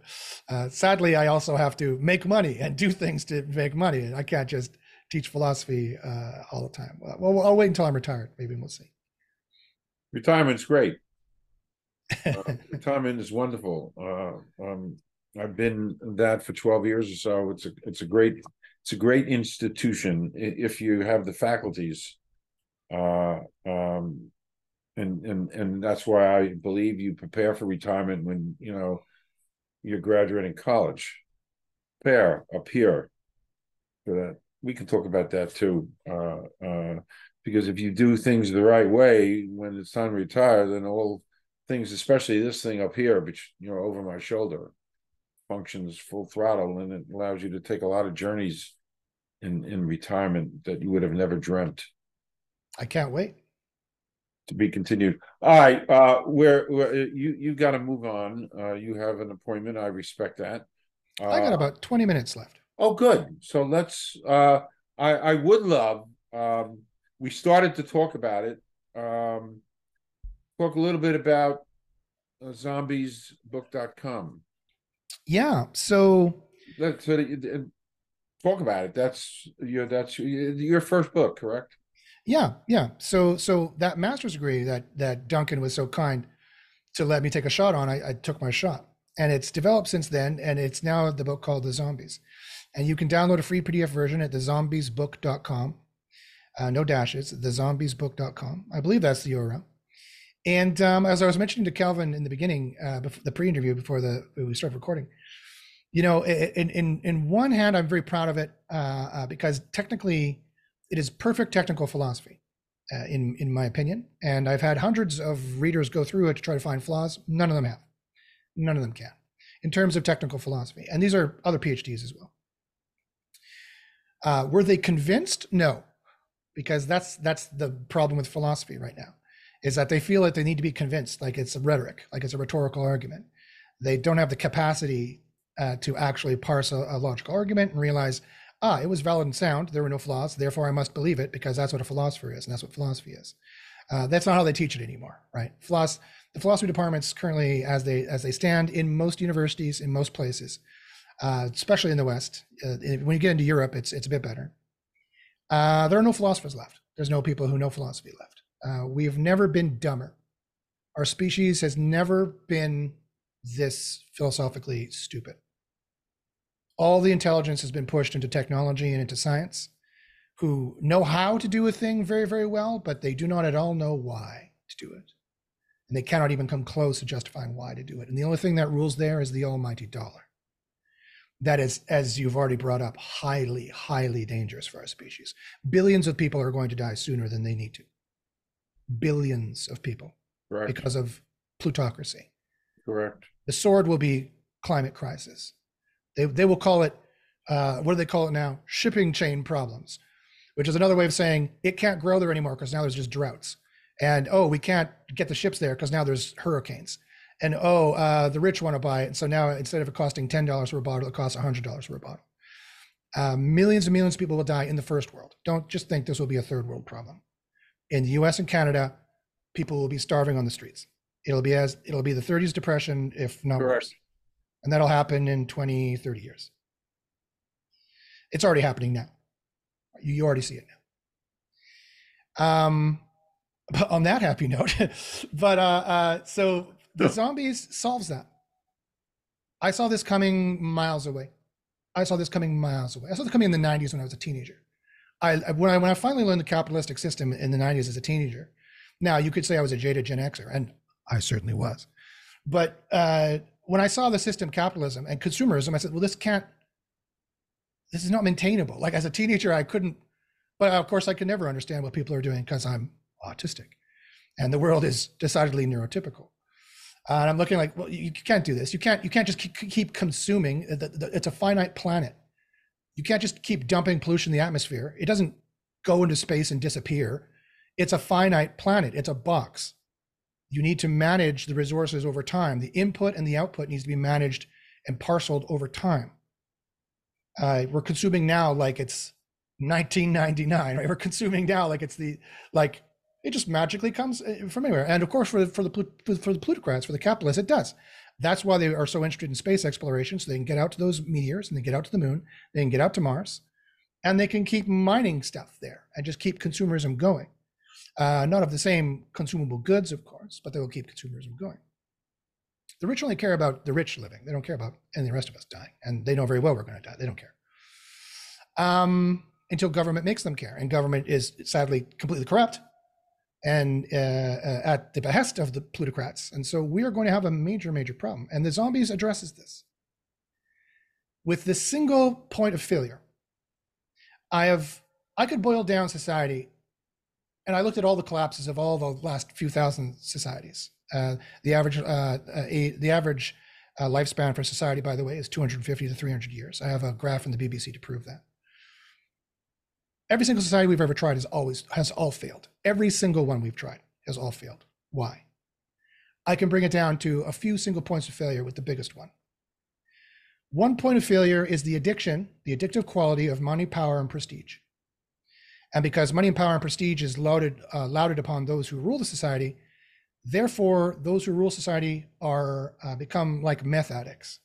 uh, sadly, I also have to make money and do things to make money. I can't just teach philosophy uh, all the time. Well, I'll wait until I'm retired. Maybe we'll see. Retirement's great. <laughs> Uh, retirement is wonderful. Uh, um, I've been that for 12 years or so. It's a, it's a great, it's a great institution if you have the faculties. Um, and and and that's why I believe you prepare for retirement when you know you're graduating college. Prepare up here for that. We can talk about that too, uh, uh, because if you do things the right way when it's time to retire, then all things, especially this thing up here, which you know over my shoulder, functions full throttle, and it allows you to take a lot of journeys in in retirement that you would have never dreamt. I can't wait to be continued. All right, uh, where, where you you got to move on. Uh, you have an appointment. I respect that. Uh, I got about twenty minutes left. Oh, good. So let's. Uh, I I would love. Um, we started to talk about it. Um, talk a little bit about uh, zombiesbook.com. Yeah. So. That's uh, talk about it. That's your that's your first book, correct? Yeah, yeah. So so that master's degree that that Duncan was so kind to let me take a shot on, I, I took my shot. And it's developed since then, and it's now the book called The Zombies. And you can download a free PDF version at thezombiesbook.com. Uh, no dashes, thezombiesbook.com. I believe that's the URL. And um, as I was mentioning to Calvin in the beginning, uh, before the pre-interview before the we started recording, you know, in in in one hand, I'm very proud of it uh, uh because technically, it is perfect technical philosophy, uh, in in my opinion. And I've had hundreds of readers go through it to try to find flaws. None of them have. None of them can, in terms of technical philosophy. And these are other PhDs as well. Uh, were they convinced? No, because that's that's the problem with philosophy right now. Is that they feel that they need to be convinced, like it's a rhetoric, like it's a rhetorical argument. They don't have the capacity uh, to actually parse a, a, logical argument and realize, ah, it was valid and sound. There were no flaws. Therefore, I must believe it because that's what a philosopher is, and that's what philosophy is. Uh, that's not how they teach it anymore, right? Philosophy, the philosophy departments currently, as they as they stand in most universities, in most places, uh, especially in the West. Uh, when you get into Europe, it's it's a bit better. Uh, there are no philosophers left. There's no people who know philosophy left. Uh, we've never been dumber. Our species has never been this philosophically stupid. All the intelligence has been pushed into technology and into science, who know how to do a thing very, very well, but they do not at all know why to do it. And they cannot even come close to justifying why to do it. And the only thing that rules there is the almighty dollar. That is, as you've already brought up, highly, highly dangerous for our species. Billions of people are going to die sooner than they need to. Billions of people Correct. because of plutocracy. Correct. The sword will be climate crisis. They, they will call it, uh, what do they call it now? Shipping chain problems, which is another way of saying it can't grow there anymore because now there's just droughts. And oh, we can't get the ships there because now there's hurricanes. And oh, uh, the rich want to buy it. And so now instead of it costing $10 for a bottle, it costs $100 for a bottle. Uh, millions and millions of people will die in the first world. Don't just think this will be a third world problem. In the US and Canada, people will be starving on the streets. It'll be as it'll be the 30s depression, if not worse. And that'll happen in 20 30 years. It's already happening now. You, you already see it now. Um but on that happy note <laughs> but uh uh so the zombies solves that. I saw this coming miles away. I saw this coming miles away. I saw this coming in the 90s when i was a teenager I, when I when I finally learned the capitalistic system in the 90s as a teenager, now you could say I was a jaded Gen Xer, and I certainly was. But uh, when I saw the system capitalism and consumerism, I said, well, this can't, this is not maintainable. Like as a teenager, I couldn't, but of course, I could never understand what people are doing because I'm autistic and the world is decidedly neurotypical. Uh, and I'm looking like, well, you can't do this. You can't, you can't just keep consuming. It's a finite planet. You can't just keep dumping pollution in the atmosphere. It doesn't go into space and disappear. It's a finite planet. It's a box you need to manage the resources over time. The input and the output needs to be managed and parceled over time. Uh, we're consuming now like it's 1999. Right? We're consuming now like it's the like it just magically comes uh, from anywhere. And of course, for for the for the plutocrats, for the capitalists, it does. That's why they are so interested in space exploration, so they can get out to those meteors and they get out to the moon, they can get out to Mars, and they can keep mining stuff there and just keep consumerism going. Uh, not of the same consumable goods, of course, but they will keep consumerism going. The rich only care about the rich living. They don't care about any of the rest of us dying. And they know very well we're going to die. They don't care. Um, until government makes them care. And government is sadly completely corrupt and uh, uh, at the behest of the plutocrats. And so we are going to have a major, major problem. And the zombies addresses this. With the single point of failure, I have I could boil down society and I looked at all the collapses of all the last few thousand societies. Uh, the average, uh, uh, the average uh, lifespan for society, by the way, is 250 to 300 years. I have a graph from the BBC to prove that. Every single society we've ever tried has always has all failed. Every single one we've tried has all failed. Why? I can bring it down to a few single points of failure with the biggest one. One point of failure is the addiction, the addictive quality of money, power, and prestige. And because money and power and prestige is lauded, uh, lauded upon those who rule the society, therefore those who rule society are uh, become like meth addicts.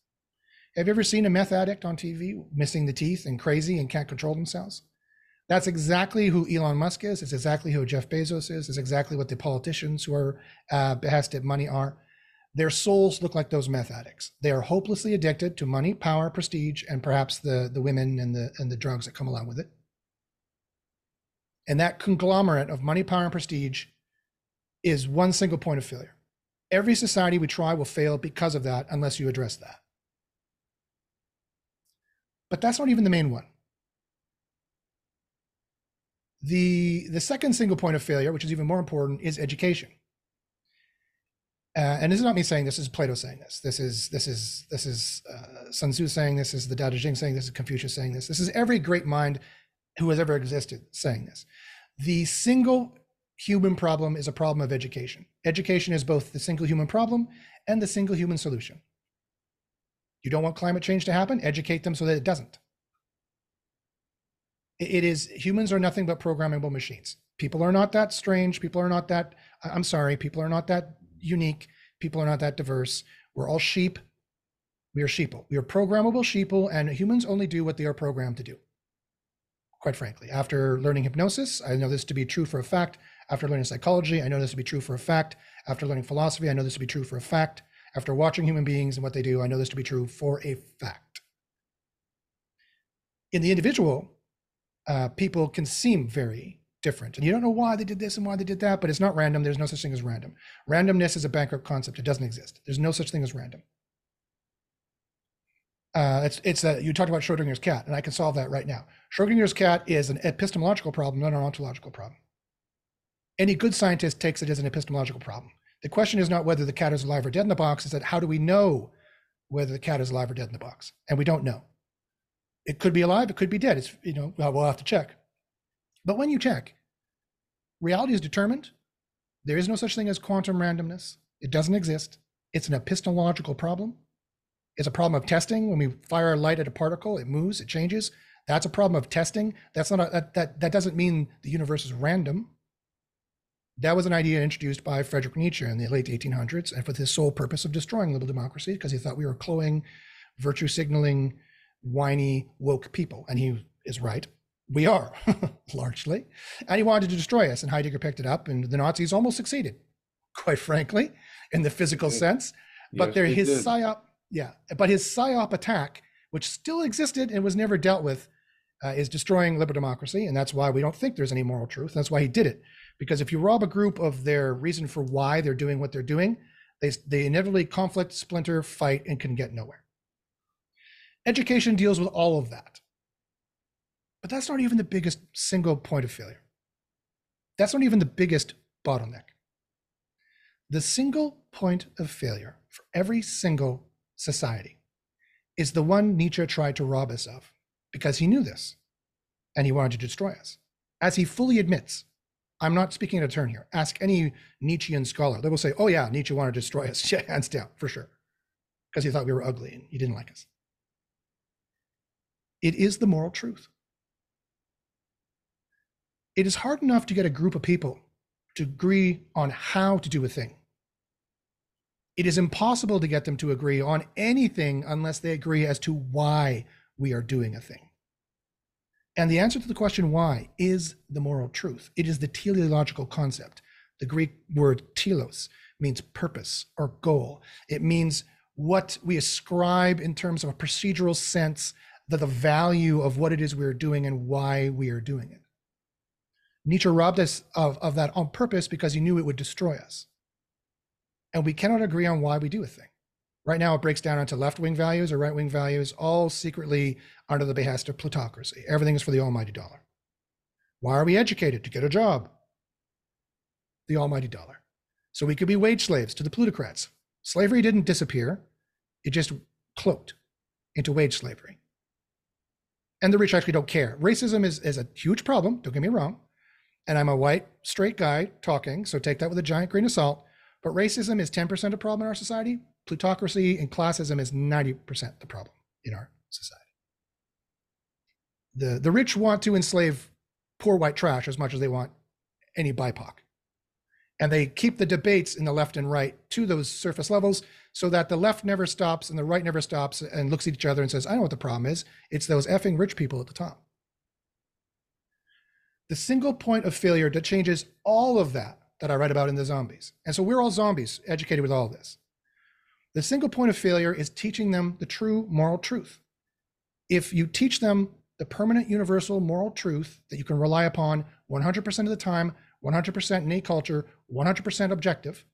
Have you ever seen a meth addict on TV missing the teeth and crazy and can't control themselves? That's exactly who Elon Musk is. It's exactly who Jeff Bezos is. It's exactly what the politicians who are uh, behest at money are. Their souls look like those meth addicts. They are hopelessly addicted to money, power, prestige, and perhaps the the women and the and the drugs that come along with it. And that conglomerate of money, power, and prestige is one single point of failure. Every society we try will fail because of that unless you address that. But that's not even the main one. The, the second single point of failure, which is even more important, is education. Uh, and this is not me saying this, this is Plato saying this. This is this is this is uh, Sun Tzu saying this. This is the Tao Te Ching saying this. Is Confucius saying this. This is every great mind who has ever existed saying this. The single human problem is a problem of education. Education is both the single human problem and the single human solution. You don't want climate change to happen, educate them so that it doesn't. It is humans are nothing but programmable machines. People are not that strange. People are not that, I'm sorry, people are not that unique. People are not that diverse. We're all sheep. We are sheeple. We are programmable sheeple, and humans only do what they are programmed to do. Quite frankly, after learning hypnosis, I know this to be true for a fact. After learning psychology, I know this to be true for a fact. After learning philosophy, I know this to be true for a fact. After watching human beings and what they do, I know this to be true for a fact. In the individual, uh, people can seem very different. And you don't know why they did this and why they did that, but it's not random. There's no such thing as random. Randomness is a bankrupt concept. It doesn't exist. There's no such thing as random. Uh, it's it's a, you talked about Schrodinger's cat, and I can solve that right now. Schrodinger's cat is an epistemological problem, not an ontological problem. Any good scientist takes it as an epistemological problem. The question is not whether the cat is alive or dead in the box, is that how do we know whether the cat is alive or dead in the box? And we don't know. It could be alive, it could be dead. It's, you know, well, have to check. But when you check, reality is determined. There is no such thing as quantum randomness. It doesn't exist. It's an epistemological problem. It's a problem of testing. When we fire a light at a particle, it moves, it changes. That's a problem of testing. That's not a, that, that, that doesn't mean the universe is random. That was an idea introduced by Friedrich Nietzsche in the late 1800s, and for the sole purpose of destroying liberal democracy, because he thought we were cloying, virtue signaling, whiny, woke people. And he is right. We are, <laughs> largely. And he wanted to destroy us, and Heidegger picked it up, and the Nazis almost succeeded, quite frankly, in the physical sense. But yes, there, his did. psyop, yeah, but his psyop attack, which still existed and was never dealt with, uh, is destroying liberal democracy, and that's why we don't think there's any moral truth. That's why he did it because if you rob a group of their reason for why they're doing what they're doing, they, they inevitably conflict, splinter, fight, and can get nowhere. Education deals with all of that. But that's not even the biggest single point of failure. That's not even the biggest bottleneck. The single point of failure for every single society is the one Nietzsche tried to rob us of because he knew this and he wanted to destroy us. As he fully admits, I'm not speaking out of turn here. Ask any Nietzschean scholar. They will say, oh, yeah, Nietzsche wanted to destroy us. <laughs> Yeah, hands down, for sure. Because he thought we were ugly and he didn't like us. It is the moral truth. It is hard enough to get a group of people to agree on how to do a thing. It is impossible to get them to agree on anything unless they agree as to why we are doing a thing. And the answer to the question why is the moral truth. It is the teleological concept. The Greek word telos means purpose or goal. It means what we ascribe in terms of a procedural sense, that the value of what it is we're doing and why we are doing it. Nietzsche robbed us of, of that on purpose because he knew it would destroy us. And we cannot agree on why we do a thing. Right now, it breaks down into left wing values or right wing values, all secretly under the behest of plutocracy. Everything is for the almighty dollar. Why are we educated? To get a job. The almighty dollar. So we could be wage slaves to the plutocrats. Slavery didn't disappear, it just cloaked into wage slavery. And the rich actually don't care. Racism is, is a huge problem, don't get me wrong. And I'm a white, straight guy talking, so take that with a giant grain of salt. But racism is 10% of problem in our society. Plutocracy and classism is 90% the problem in our society the the rich want to enslave poor white trash as much as they want any BIPOC. And they keep the debates in the left and right to those surface levels so that the left never stops and the right never stops and looks at each other and says, I know what the problem is. It's those effing rich people at the top. The single point of failure that changes all of that that I write about in the zombies. And so we're all zombies educated with all this. The single point of failure is teaching them the true moral truth. If you teach them the permanent universal moral truth that you can rely upon 100% of the time, 100% innate culture, 100% objective.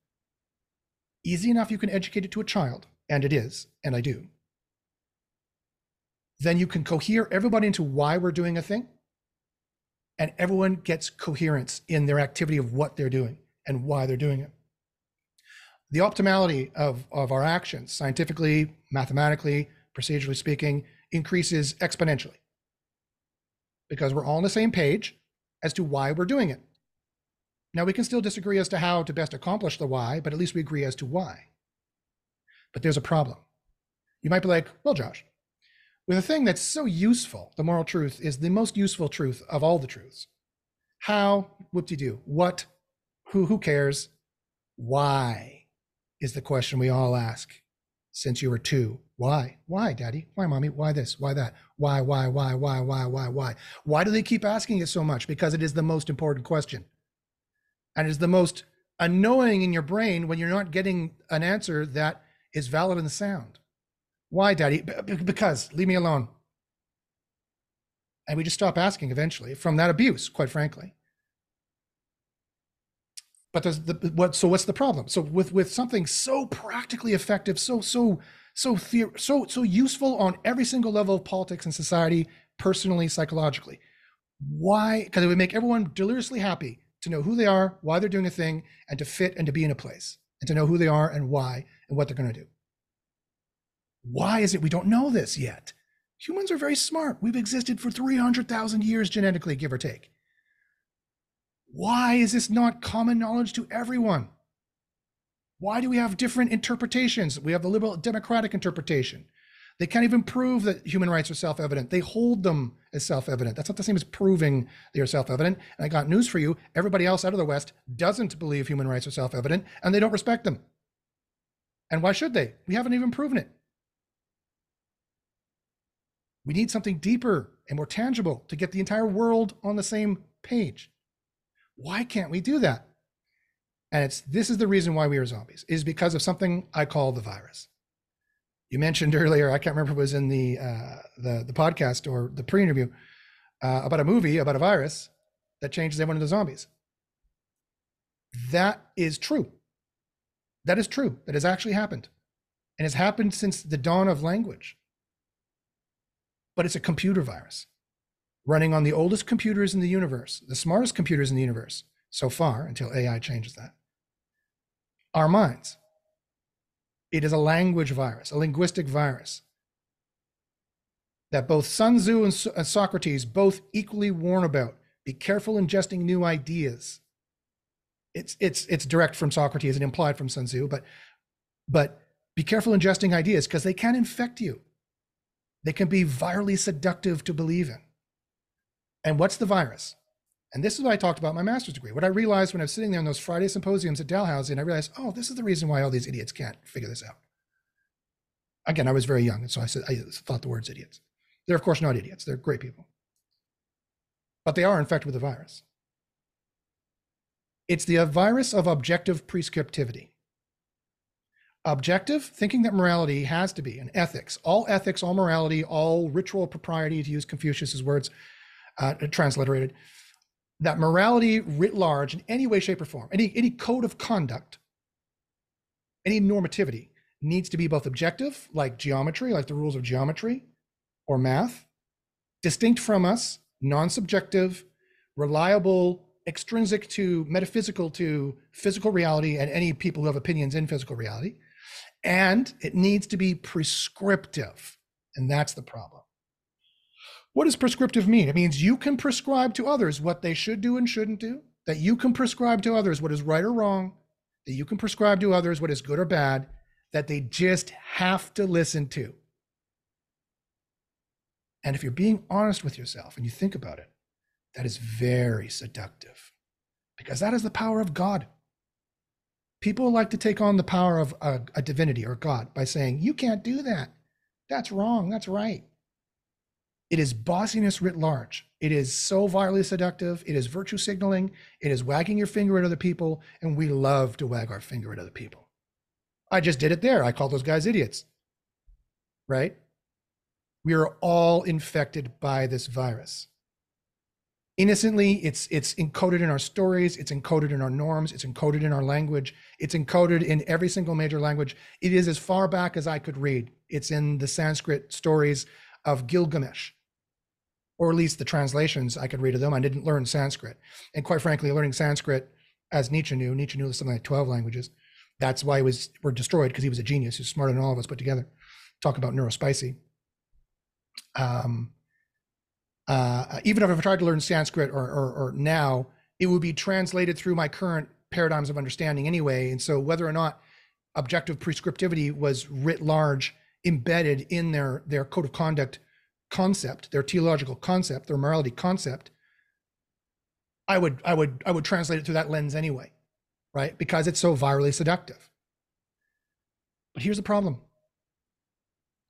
Easy enough you can educate it to a child, and it is, and I do. Then you can cohere everybody into why we're doing a thing, and everyone gets coherence in their activity of what they're doing and why they're doing it. The optimality of, of our actions, scientifically, mathematically, procedurally speaking, increases exponentially because we're all on the same page as to why we're doing it. Now, we can still disagree as to how to best accomplish the why, but at least we agree as to why. But there's a problem. You might be like, well, Josh, with a thing that's so useful, the moral truth is the most useful truth of all the truths. How, whoop de do, what, who, who cares, why is the question we all ask since you were two. Why? Why, daddy? Why, mommy? Why this? Why that? Why, why, why, why, why, why, why? Why do they keep asking it so much? Because it is the most important question. And is the most annoying in your brain when you're not getting an answer that is valid and sound. Why, daddy? because leave me alone. And we just stop asking eventually from that abuse, quite frankly. But there's the what? So what's the problem? So with with something so practically effective, so so so theor- so so useful on every single level of politics and society, personally, psychologically, why? Because it would make everyone deliriously happy to know who they are, why they're doing a thing, and to fit and to be in a place, and to know who they are and why and what they're going to do. Why is it we don't know this yet? Humans are very smart. We've existed for 300,000 years genetically, give or take. Why is this not common knowledge to everyone? Why do we have different interpretations? We have the liberal democratic interpretation. They can't even prove that human rights are self evident. They hold them as self evident. That's not the same as proving they are self evident. And I got news for you everybody else out of the West doesn't believe human rights are self evident and they don't respect them. And why should they? We haven't even proven it. We need something deeper and more tangible to get the entire world on the same page. Why can't we do that? And it's this is the reason why we are zombies is because of something I call the virus. You mentioned earlier, I can't remember if it was in the uh, the the podcast or the pre-interview uh, about a movie about a virus that changes everyone into zombies. That is true. That is true. That has actually happened, and has happened since the dawn of language. But it's a computer virus running on the oldest computers in the universe, the smartest computers in the universe so far, until AI changes that, our minds. It is a language virus, a linguistic virus that both Sun Tzu and uh, Socrates both equally warn about. Be careful ingesting new ideas. It's it's it's direct from Socrates and implied from Sun Tzu, but but be careful ingesting ideas because they can infect you. They can be virally seductive to believe in. And what's the virus? And this is what I talked about my master's degree. What I realized when I was sitting there in those Friday symposiums at Dalhousie, and I realized, oh, this is the reason why all these idiots can't figure this out. Again, I was very young, and so I said I thought the words idiots. They're of course not idiots. They're great people. But they are infected with the virus. It's the virus of objective prescriptivity. Objective, thinking that morality has to be, and ethics, all ethics, all morality, all ritual propriety, to use Confucius's words, uh, transliterated, that morality writ large in any way, shape, or form, any, any code of conduct, any normativity needs to be both objective, like geometry, like the rules of geometry or math, distinct from us, non subjective, reliable, extrinsic to metaphysical to physical reality and any people who have opinions in physical reality. And it needs to be prescriptive. And that's the problem. What does prescriptive mean? It means you can prescribe to others what they should do and shouldn't do, that you can prescribe to others what is right or wrong, that you can prescribe to others what is good or bad, that they just have to listen to. And if you're being honest with yourself and you think about it, that is very seductive because that is the power of God. People like to take on the power of a, a divinity or God by saying, You can't do that. That's wrong. That's right. It is bossiness writ large. It is so virally seductive. It is virtue signaling. It is wagging your finger at other people. And we love to wag our finger at other people. I just did it there. I called those guys idiots. Right? We are all infected by this virus. Innocently, it's it's encoded in our stories, it's encoded in our norms, it's encoded in our language, it's encoded in every single major language. It is as far back as I could read. It's in the Sanskrit stories of Gilgamesh or at least the translations I could read of them. I didn't learn Sanskrit. And quite frankly, learning Sanskrit, as Nietzsche knew, Nietzsche knew something like 12 languages. That's why was were destroyed because he was a genius who's smarter than all of us put together. Talk about neurospicy. Um, uh, even if I tried to learn Sanskrit or, or, or now, it would be translated through my current paradigms of understanding anyway. And so whether or not objective prescriptivity was writ large embedded in their their code of conduct concept, their teleological concept, their morality concept, I would I would I would translate it through that lens anyway, right? Because it's so virally seductive. But here's the problem.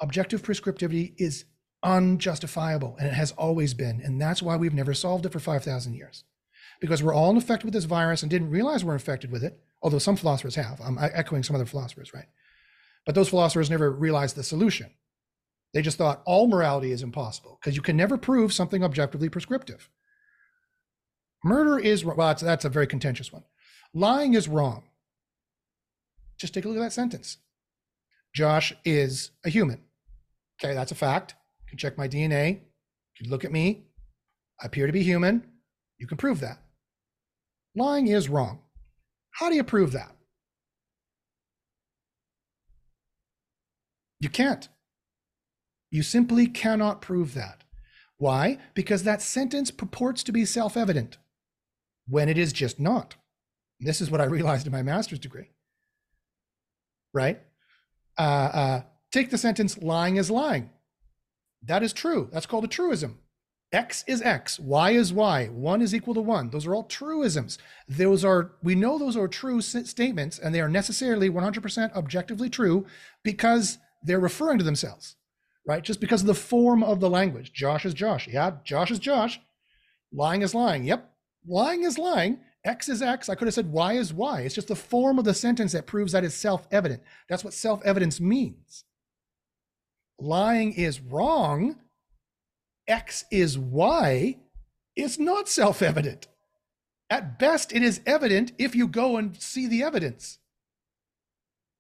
Objective prescriptivity is unjustifiable and it has always been and that's why we've never solved it for 5000 years. Because we're all infected with this virus and didn't realize we're infected with it, although some philosophers have. I'm echoing some other philosophers, right? But those philosophers never realized the solution. They just thought all morality is impossible because you can never prove something objectively prescriptive. Murder is, wrong. well, that's, that's a very contentious one. Lying is wrong. Just take a look at that sentence. Josh is a human. Okay, that's a fact. You can check my DNA. You can look at me. I appear to be human. You can prove that. Lying is wrong. How do you prove that? You can't. You simply cannot prove that. Why? Because that sentence purports to be self evident when it is just not. This is what I <laughs> realized in my master's degree. Right? Uh, uh, take the sentence lying is lying. That is true. That's called a truism. X is X, Y is Y, one is equal to one. Those are all truisms. Those are, we know those are true statements and they are necessarily 100% objectively true because they're referring to themselves, right? Just because of the form of the language. Josh is Josh. Yeah, Josh is Josh. Lying is lying. Yep. Lying is lying. X is X. I could have said Y is Y. It's just the form of the sentence that proves that is self evident. That's what self evidence means. Lying is wrong X is Y is not self evident. At best, it is evident if you go and see the evidence.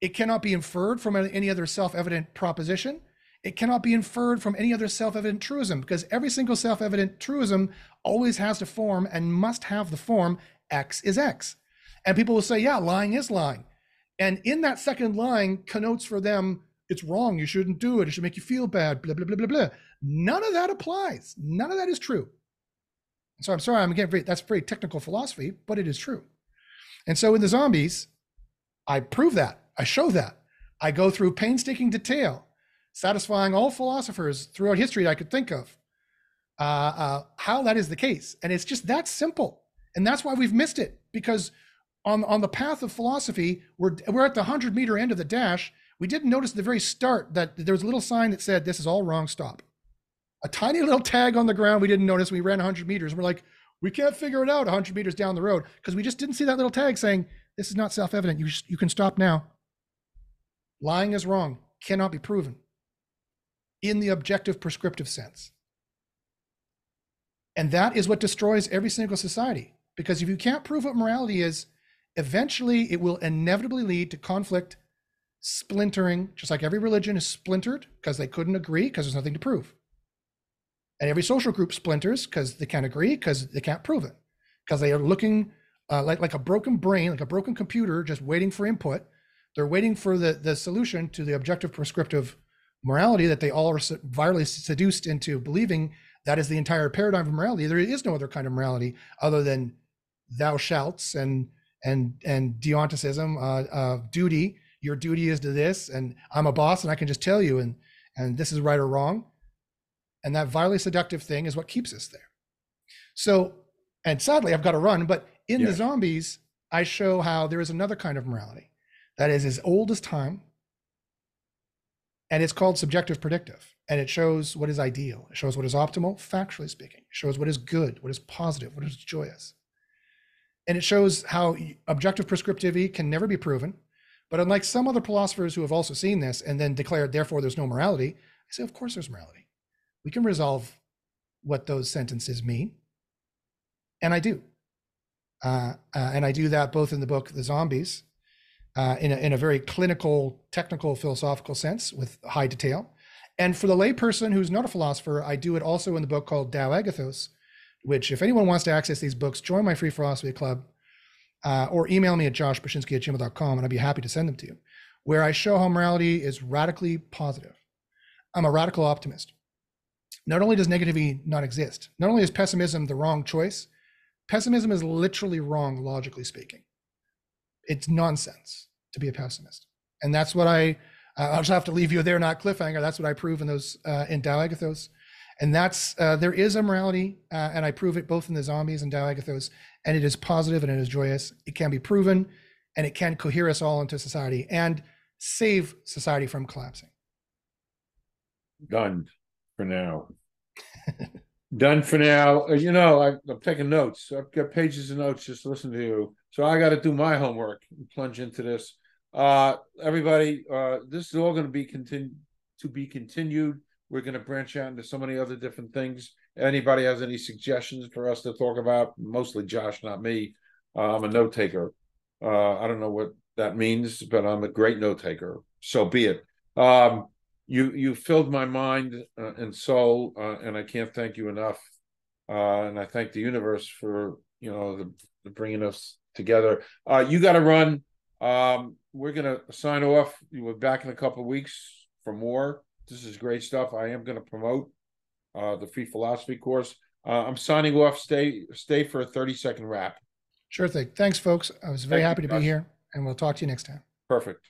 It cannot be inferred from any other self evident proposition. It cannot be inferred from any other self evident truism because every single self evident truism always has to form and must have the form X is X. And people will say, yeah, lying is lying. And in that second line connotes for them, it's wrong. You shouldn't do it. It should make you feel bad, blah, blah, blah, blah, blah. None of that applies. None of that is true. So I'm sorry, I'm getting very, that's very technical philosophy, but it is true. And so in the zombies, I prove that. I show that. I go through painstaking detail, satisfying all philosophers throughout history I could think of, uh, uh, how that is the case. And it's just that simple. And that's why we've missed it because on, on the path of philosophy, we're, we're at the 100 meter end of the dash. We didn't notice at the very start that there was a little sign that said, This is all wrong, stop a tiny little tag on the ground we didn't notice. We ran 100 meters. We're like, we can't figure it out 100 meters down the road because we just didn't see that little tag saying, this is not self evident. You, you can stop now. Lying is wrong, cannot be proven in the objective prescriptive sense. And that is what destroys every single society. Because if you can't prove what morality is, eventually it will inevitably lead to conflict, splintering, just like every religion is splintered because they couldn't agree because there's nothing to prove. And every social group splinters because they can't agree because they can't prove it because they are looking uh, like like a broken brain, like a broken computer, just waiting for input. They're waiting for the the solution to the objective prescriptive morality that they all are virally seduced into believing that is the entire paradigm of morality. There is no other kind of morality other than thou shalt and and and deonticism, uh, uh, duty. Your duty is to this, and I'm a boss, and I can just tell you, and and this is right or wrong. And that vilely seductive thing is what keeps us there. So, and sadly, I've got to run, but in yeah. the zombies, I show how there is another kind of morality that is as old as time. And it's called subjective predictive. And it shows what is ideal. It shows what is optimal, factually speaking. It shows what is good, what is positive, what is joyous. And it shows how objective prescriptivity can never be proven. But unlike some other philosophers who have also seen this and then declared, therefore, there's no morality, I say, of course, there's morality we can resolve what those sentences mean. And I do. Uh, uh, and I do that both in the book The Zombies, uh, in, a, in a very clinical, technical, philosophical sense with high detail. And for the layperson who's not a philosopher, I do it also in the book called Tao Agathos, which, if anyone wants to access these books, join my free philosophy club uh, or email me at joshbachynski at gmail.com and I'd be happy to send them to you, where I show how morality is radically positive. I'm a radical optimist not only does negativity not exist, not only is pessimism the wrong choice, pessimism is literally wrong, logically speaking. It's nonsense to be a pessimist. And that's what I, I'll just have to leave you there, not cliffhanger. That's what I prove in those, uh, in Tao And that's, uh, there is a morality, uh, and I prove it both in the zombies and Tao and it is positive and it is joyous. It can be proven and it can cohere us all into society and save society from collapsing. Done for now. <laughs> Done for now. Uh, You know, I, I'm taking notes. I've got pages of notes just listen to you. So I got to do my homework and plunge into this. Uh, everybody, uh, this is all going to be continued to be continued. We're going to branch out into so many other different things. Anybody has any suggestions for us to talk about? Mostly Josh, not me. Uh, I'm a note taker. Uh, I don't know what that means, but I'm a great note taker. So be it. Um, you you filled my mind uh, and soul, uh, and I can't thank you enough. Uh, and I thank the universe for you know the, the bringing us together. Uh, you got to run. Um, we're gonna sign off. We're back in a couple of weeks for more. This is great stuff. I am gonna promote uh, the free philosophy course. Uh, I'm signing off. Stay stay for a 30 second wrap. Sure thing. Thanks, folks. I was very Thank happy to be here, and we'll talk to you next time. Perfect.